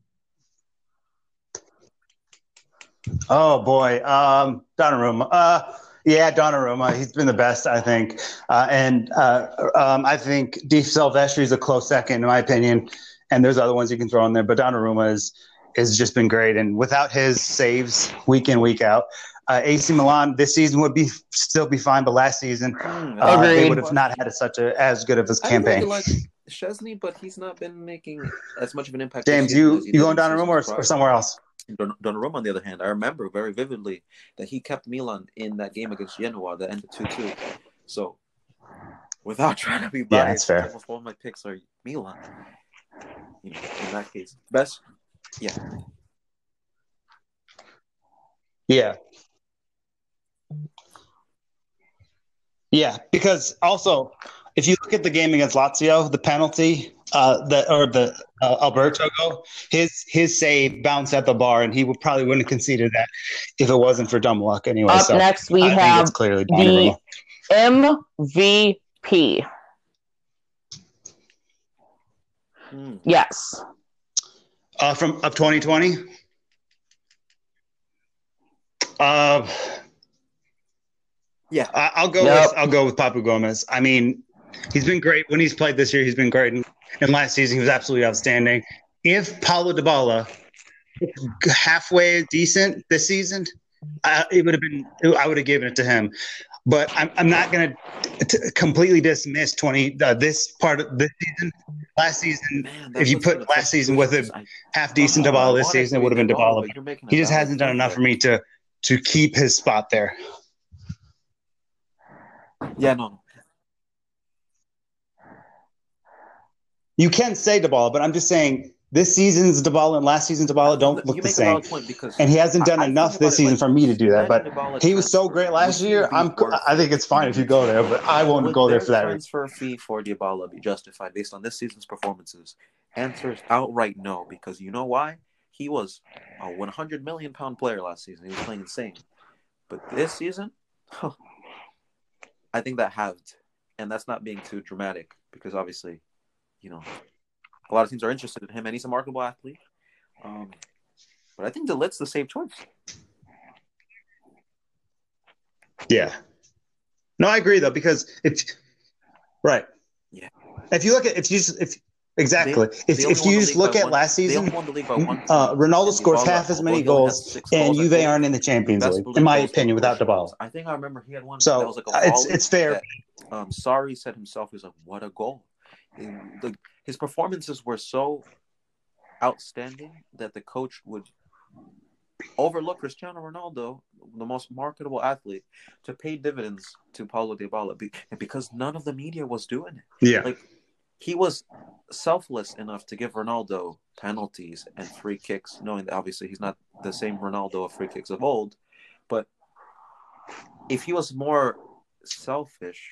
Oh boy, um, Donnarumma. Uh, yeah, Donnarumma. He's been the best, I think, uh, and uh, um, I think Deep Silvestri is a close second, in my opinion. And there's other ones you can throw in there, but Donnarumma is has just been great. And without his saves week in week out, uh, AC Milan this season would be still be fine, but last season Hmm, uh, they Agreed. would have not had such a as good of a campaign. really like Szczesny, but he's not been making as much of an impact. James, you you did going in Donnarumma or, or somewhere else? Don- Donnarumma, on the other hand, I remember very vividly that he kept Milan in that game against Genoa that ended 2 2. So, without (laughs) trying to be Yeah, biased, that's fair. almost all my picks are Milan. You know, in that case, best, yeah. Yeah. Yeah, because also, if you look at the game against Lazio, the penalty, uh, the or the uh, Alberto goal, his his save bounced at the bar, and he would probably wouldn't have conceded that if it wasn't for dumb luck anyway. Up so next, we I have it's clearly the MVP. Hmm. Yes. Uh, from of 2020. Uh, Yeah. I, I'll go Yep. with I'll go with Papu Gomez. I mean, he's been great when he's played this year. He's been great, and, and last season he was absolutely outstanding. If Paulo Dybala halfway decent this season, uh, it would have been I would have given it to him. But I'm, I'm not going to completely dismiss 20 uh, this part of this season. Last season, Man, if you put in a tough last season with a I- half decent oh, Dybala this season, it would have been be Dybala. but you're making a He just hasn't done enough for me to to keep his spot there. Yeah, no, no. You can say Dybala, but I'm just saying this season's Dybala and last season's Dybala don't look the same, valid point because and he hasn't done I- I enough about this season like for me to do that. But he was so great last year. I'm I think it's fine if you go there, but I won't Would go there for that transfer fee for Dybala be justified based on this season's performances? Answer is outright no, because you know why? He was a 100 million pound player last season. He was playing insane, but this season, I think that halved, and that's not being too dramatic because obviously, you know, a lot of teams are interested in him, and he's a marketable athlete. Um, but I think De Ligt's the safe choice. Yeah. No, I agree though because if right, Yeah. if you look at if you just- if Exactly. They- if if you just look at one- last season, only won the league by one. uh, Ronaldo scores half as many goals, and Juve aren't in the Champions League, in my opinion, without. Dybala. I think I remember he had one. So that was like a it's it's fair. that, um, Sorry said himself. He was like, "What a goal!" And the, his performances were so outstanding that the coach would overlook Cristiano Ronaldo, the most marketable athlete, to pay dividends to Paulo Dybala, be, and because none of the media was doing it. Yeah. Like he was selfless enough to give Ronaldo penalties and free kicks, knowing that obviously he's not the same Ronaldo of free kicks of old. But if he was more selfish,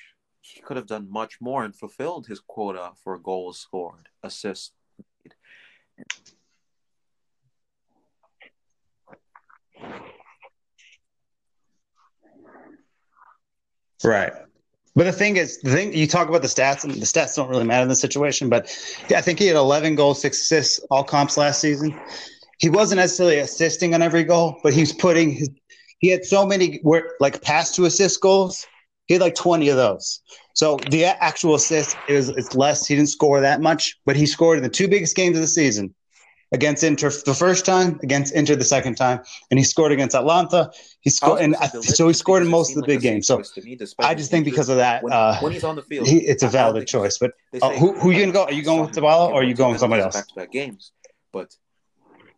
he could have done much more and fulfilled his quota for goals scored, assists. made. Right. But the thing is, the thing you talk about the stats, and the stats don't really matter in this situation. But yeah, I think he had 11 goals, six assists, all comps last season. He wasn't necessarily assisting on every goal, but he was putting his. He had so many where like pass to assist goals. He had like 20 of those. So the actual assist is it's less. He didn't score that much, but he scored in the two biggest games of the season against Inter the first time, against Inter the second time, and he scored against Atalanta. He scored, and I, so he scored in most of the big like games. So me, I just think because of that, when, uh, when he's on the field, he, it's a I- I don't valid choice. But uh, who who you gonna go? Are you going with Dybala or are you going with somebody else? Back to back games, but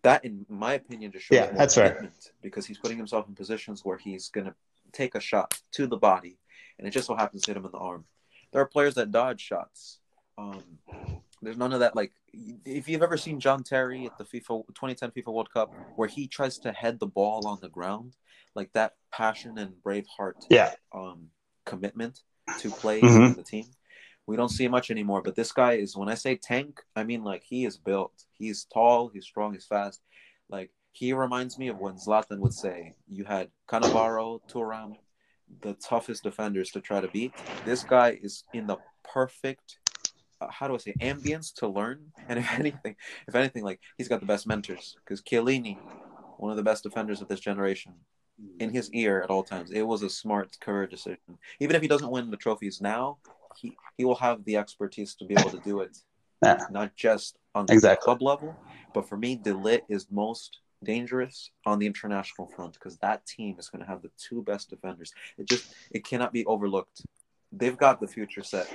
that, in my opinion, just shows Yeah, that's commitment because he's putting himself in positions where he's gonna take a shot to the body, and it just so happens to hit him in the arm. There are players that dodge shots. Um, there's none of that. Like, if you've ever seen John Terry at the FIFA 2010 FIFA World Cup, where he tries to head the ball on the ground, like that passion and brave heart Yeah, um, commitment to play Mhm. in the team. We don't see much anymore. But this guy is when I say tank, I mean like he is built. He's tall, he's strong, he's fast. Like he reminds me of when Zlatan would say, "You had Cannavaro, Thuram, the toughest defenders to try to beat." This guy is in the perfect. Uh, how do I say ambience to learn? And if (laughs) anything, if anything, like he's got the best mentors because Chiellini, one of the best defenders of this generation, in his ear at all times. It was a smart career decision. Even if he doesn't win the trophies now, he, he will have the expertise to be able to do it, (laughs) Yeah. not just on the Exactly. club level, but for me, De Ligt is most dangerous on the international front because that team is going to have the two best defenders. It just it cannot be overlooked. They've got the future set.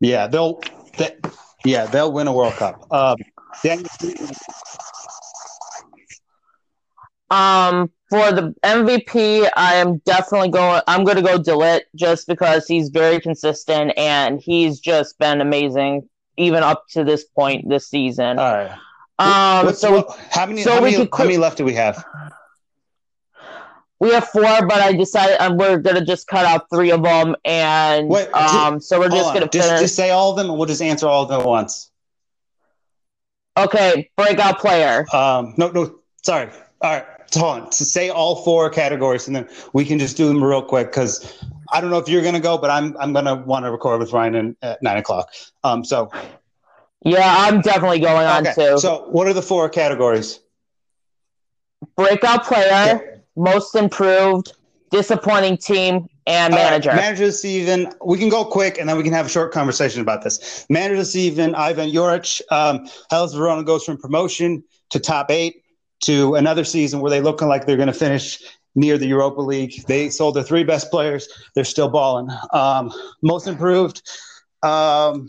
yeah, they'll, they, yeah, they'll win a World Cup. Um, Daniel, Um, for the MVP, I am definitely going. I'm going to go De Ligt just because he's very consistent and he's just been amazing even up to this point this season. all right. Um, What's- so what- how many? so how, many could how many left do we have? we have four, but I decided um, we're going to just cut out three of them, and Wait, um, so we're just going to just, just say all of them, and we'll just answer all of them at once. Okay, breakout player. Um, no, no, sorry. All right, hold on. To say all four categories, and then we can just do them real quick because I don't know if you're gonna go, but I'm I'm gonna want to record with Ryan in, at nine o'clock. Um, so Yeah, I'm definitely going on okay. too. So what are the four categories? breakout player, most improved, disappointing team, and All right, manager. manager this season. We can go quick, and then we can have a short conversation about this. Manager this season, Ivan Juric. Um, Hellas Verona goes from promotion to top eight to another season where they look like they're going to finish near the Europa League. They sold their three best players. They're still balling. Um, most improved. Um,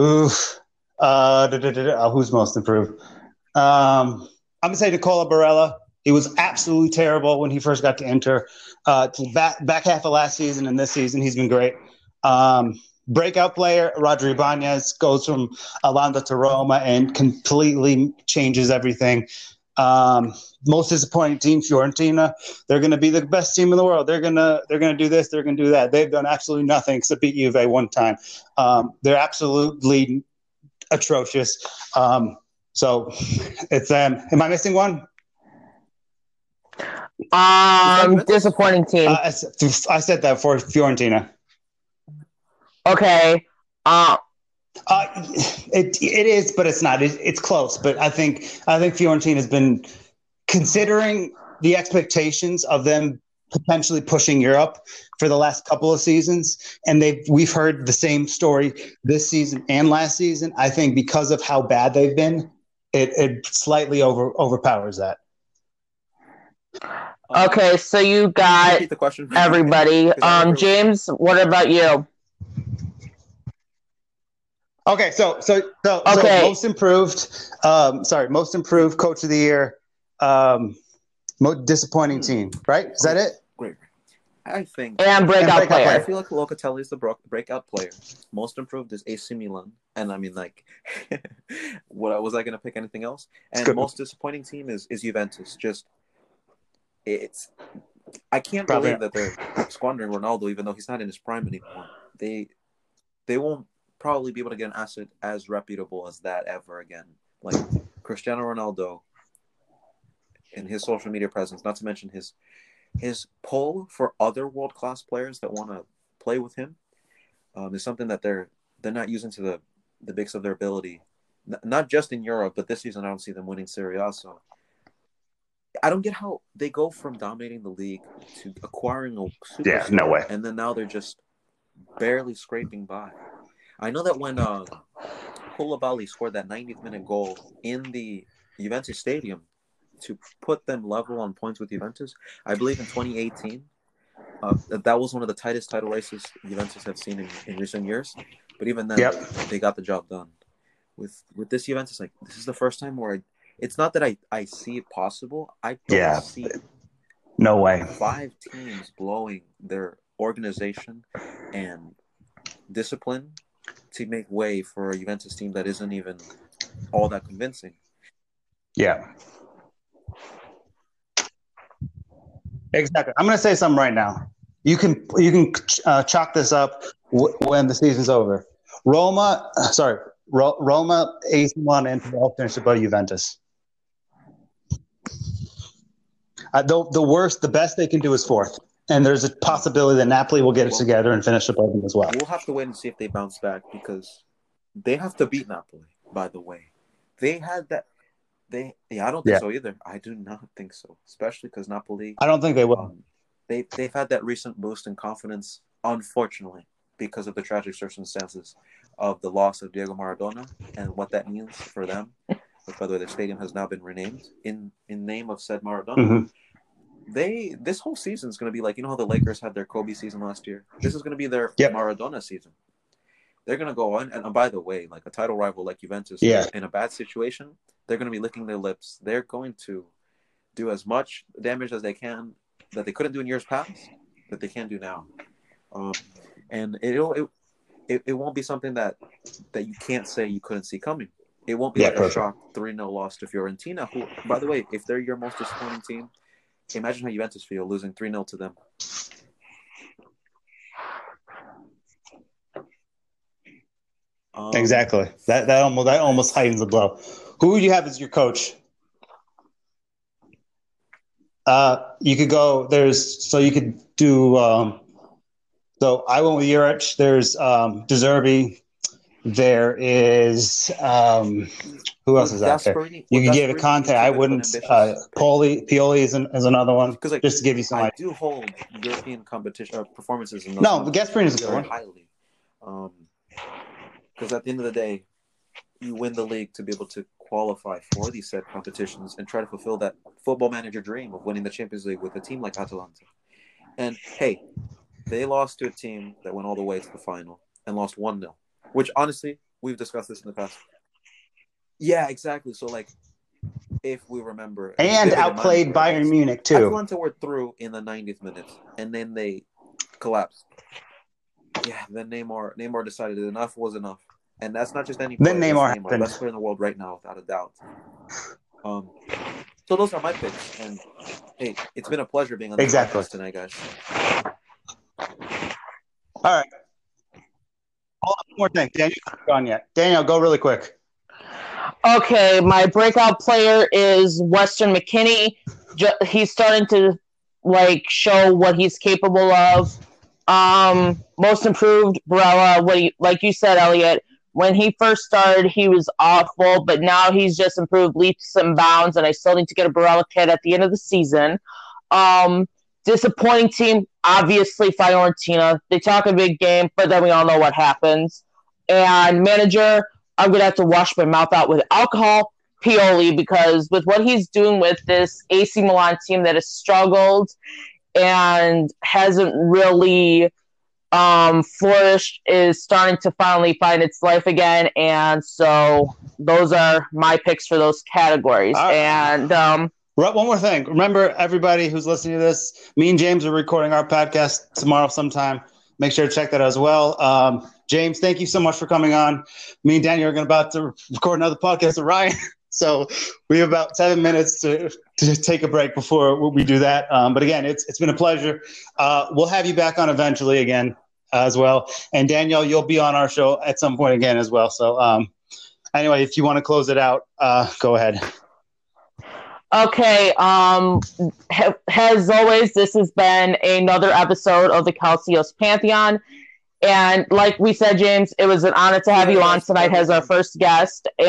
oof. Uh, da, da, da, who's most improved? Um, I'm gonna say Nicola Barella. He was absolutely terrible when he first got to Inter. Uh, to back back half of last season and this season, he's been great. Um, breakout player Roger Ibañez goes from Atalanta to Roma and completely changes everything. Um, most disappointing team Fiorentina. They're going to be the best team in the world. They're gonna they're gonna do this. They're gonna do that. They've done absolutely nothing except beat Juve one time. Um, they're absolutely atrocious. Um, so it's them. Am I missing one? Um, disappointing team. Uh, I s- I said that for Fiorentina. okay. Uh, Uh, it it is, but it's not. It, it's close, but I think I think Fiorentina has been considering the expectations of them potentially pushing Europe for the last couple of seasons, and they've we've heard the same story this season and last season. I think because of how bad they've been, it, it slightly over overpowers that. Okay, so you got the question. everybody. Um, remember- James, what about you? Okay, so so so, Okay. so most improved. Um, sorry, most improved coach of the year. Um, mo- disappointing team, right? Is that it? Great. I think And breakout breakout player. I feel like Locatelli is the bro- breakout player. Most improved is AC Milan, and I mean, like, (laughs) what was I going to pick anything else? And good. most disappointing team is is Juventus. Just it's I can't Probably. believe that they're squandering Ronaldo, even though he's not in his prime anymore. They they won't probably be able to get an asset as reputable as that ever again. Like Cristiano Ronaldo and his social media presence, not to mention his his pull for other world class players that want to play with him um, is something that they're they're not using to the the bigs of their ability. N- not just in Europe, but this season I don't see them winning Serie A. So I don't get how they go from dominating the league to acquiring a superstar, Yeah, no way. and then now they're just barely scraping by. I know that when uh, Koulibaly scored that 90th minute goal in the Juventus stadium to put them level on points with Juventus, I believe in 2018. Uh, that- was one of the tightest title races Juventus have seen in, in recent years. But even then, Yep. they got the job done. With with this Juventus, like this is the first time where I, it's not that I, I see it possible. I don't Yeah. see No way. five teams blowing their organization and discipline to make way for a Juventus team that isn't even all that convincing. Yeah. Exactly. I'm going to say something right now. You can you can uh, chalk this up w- when the season's over. Roma, uh, sorry, Ro- Roma, AC Milan, and finished above Juventus. Uh, the, the worst, the best they can do is fourth, and there's a possibility that Napoli will get it together and finish above them as well. We'll have to wait and see if they bounce back because they have to beat Napoli. By the way, they had that. They yeah, I don't think Yeah. so either. I do not think so, especially because Napoli. I don't think they will. Um, they they've had that recent boost in confidence, unfortunately, because of the tragic circumstances of the loss of Diego Maradona and what that means for them. Which, by the way, the stadium has now been renamed in in name of said Maradona. Mhm. They this whole season is going to be like you know how the Lakers had their Kobe season last year. This is going to be their Yep. Maradona season. They're going to go on, and, and by the way, like a title rival like Juventus, Yeah. in a bad situation, they're going to be licking their lips. They're going to do as much damage as they can that they couldn't do in years past that they can do now. Um, and it'll it, it, it won't be something that that you can't say you couldn't see coming. It won't be Yeah, like perfect. a shock 3 0 loss to Fiorentina, who, by the way, if they're your most disappointing team, imagine how Juventus feel losing 3 0 to them. Um, Exactly. That that almost that almost heightens the blow. Who would you have as your coach? Uh, you could go. There's so you could do. Um, so I went with Juric. There's um, De Zerbi. There is um, who else is out there? Gasperini- You with could give a Gasperini, Conte. I wouldn't. ambitious Uh, things. Poli Pioli is, an, is another one. Because like Just to give you some. I idea. do hold European competition or performances in No, moments Gasperini is a good one. highly. Um, because at the end of the day, you win the league to be able to qualify for these said competitions and try to fulfill that football manager dream of winning the Champions League with a team like Atalanta. And hey, they lost to a team that went all the way to the final and lost 1 0, which honestly, we've discussed this in the past. Yeah, exactly. So, like, if we remember. And outplayed Bayern Munich too. Atalanta were through in the 90th minute, and then they collapsed. Yeah, then Neymar Neymar decided enough was enough, and that's not just any. Then player, Neymar happened. best player in the world right now, without a doubt. Um, so those are my picks, and hey, it's been a pleasure being on the Exactly. podcast tonight, guys. All right. Hold on, one more thing. Daniel, gone yet. Daniel, go really quick. Okay, my breakout player is Weston McKennie. He's starting to like show what he's capable of. Um, most improved, Barella. What he, like you said, Elliot. When he first started, he was awful, but now he's just improved leaps and bounds. And I still need to get a Barella kit at the end of the season. Um, disappointing team, obviously Fiorentina. They talk a big game, but then we all know what happens. And manager, I'm gonna have to wash my mouth out with alcohol, Pioli, because with what he's doing with this AC Milan team that has struggled and hasn't really um, flourished, is starting to finally find its life again. And so those are my picks for those categories. Right. And um, Right, One more thing. Remember, everybody who's listening to this, me and James are recording our podcast tomorrow sometime. Make sure to check that as well. Um, James, thank you so much for coming on. Me and Daniel are going about to record another podcast with Ryan. (laughs) So we have about seven minutes to, to take a break before we do that. Um, but again, it's, it's been a pleasure. Uh, we'll have you back on eventually again as well. And Danielle, you'll be on our show at some point again as well. So um, anyway, if you want to close it out, uh, go ahead. Okay. Um, ha- as always, this has been another episode of the Calcios Pantheon. And like we said, James, it was an honor to have you on tonight as our first guest.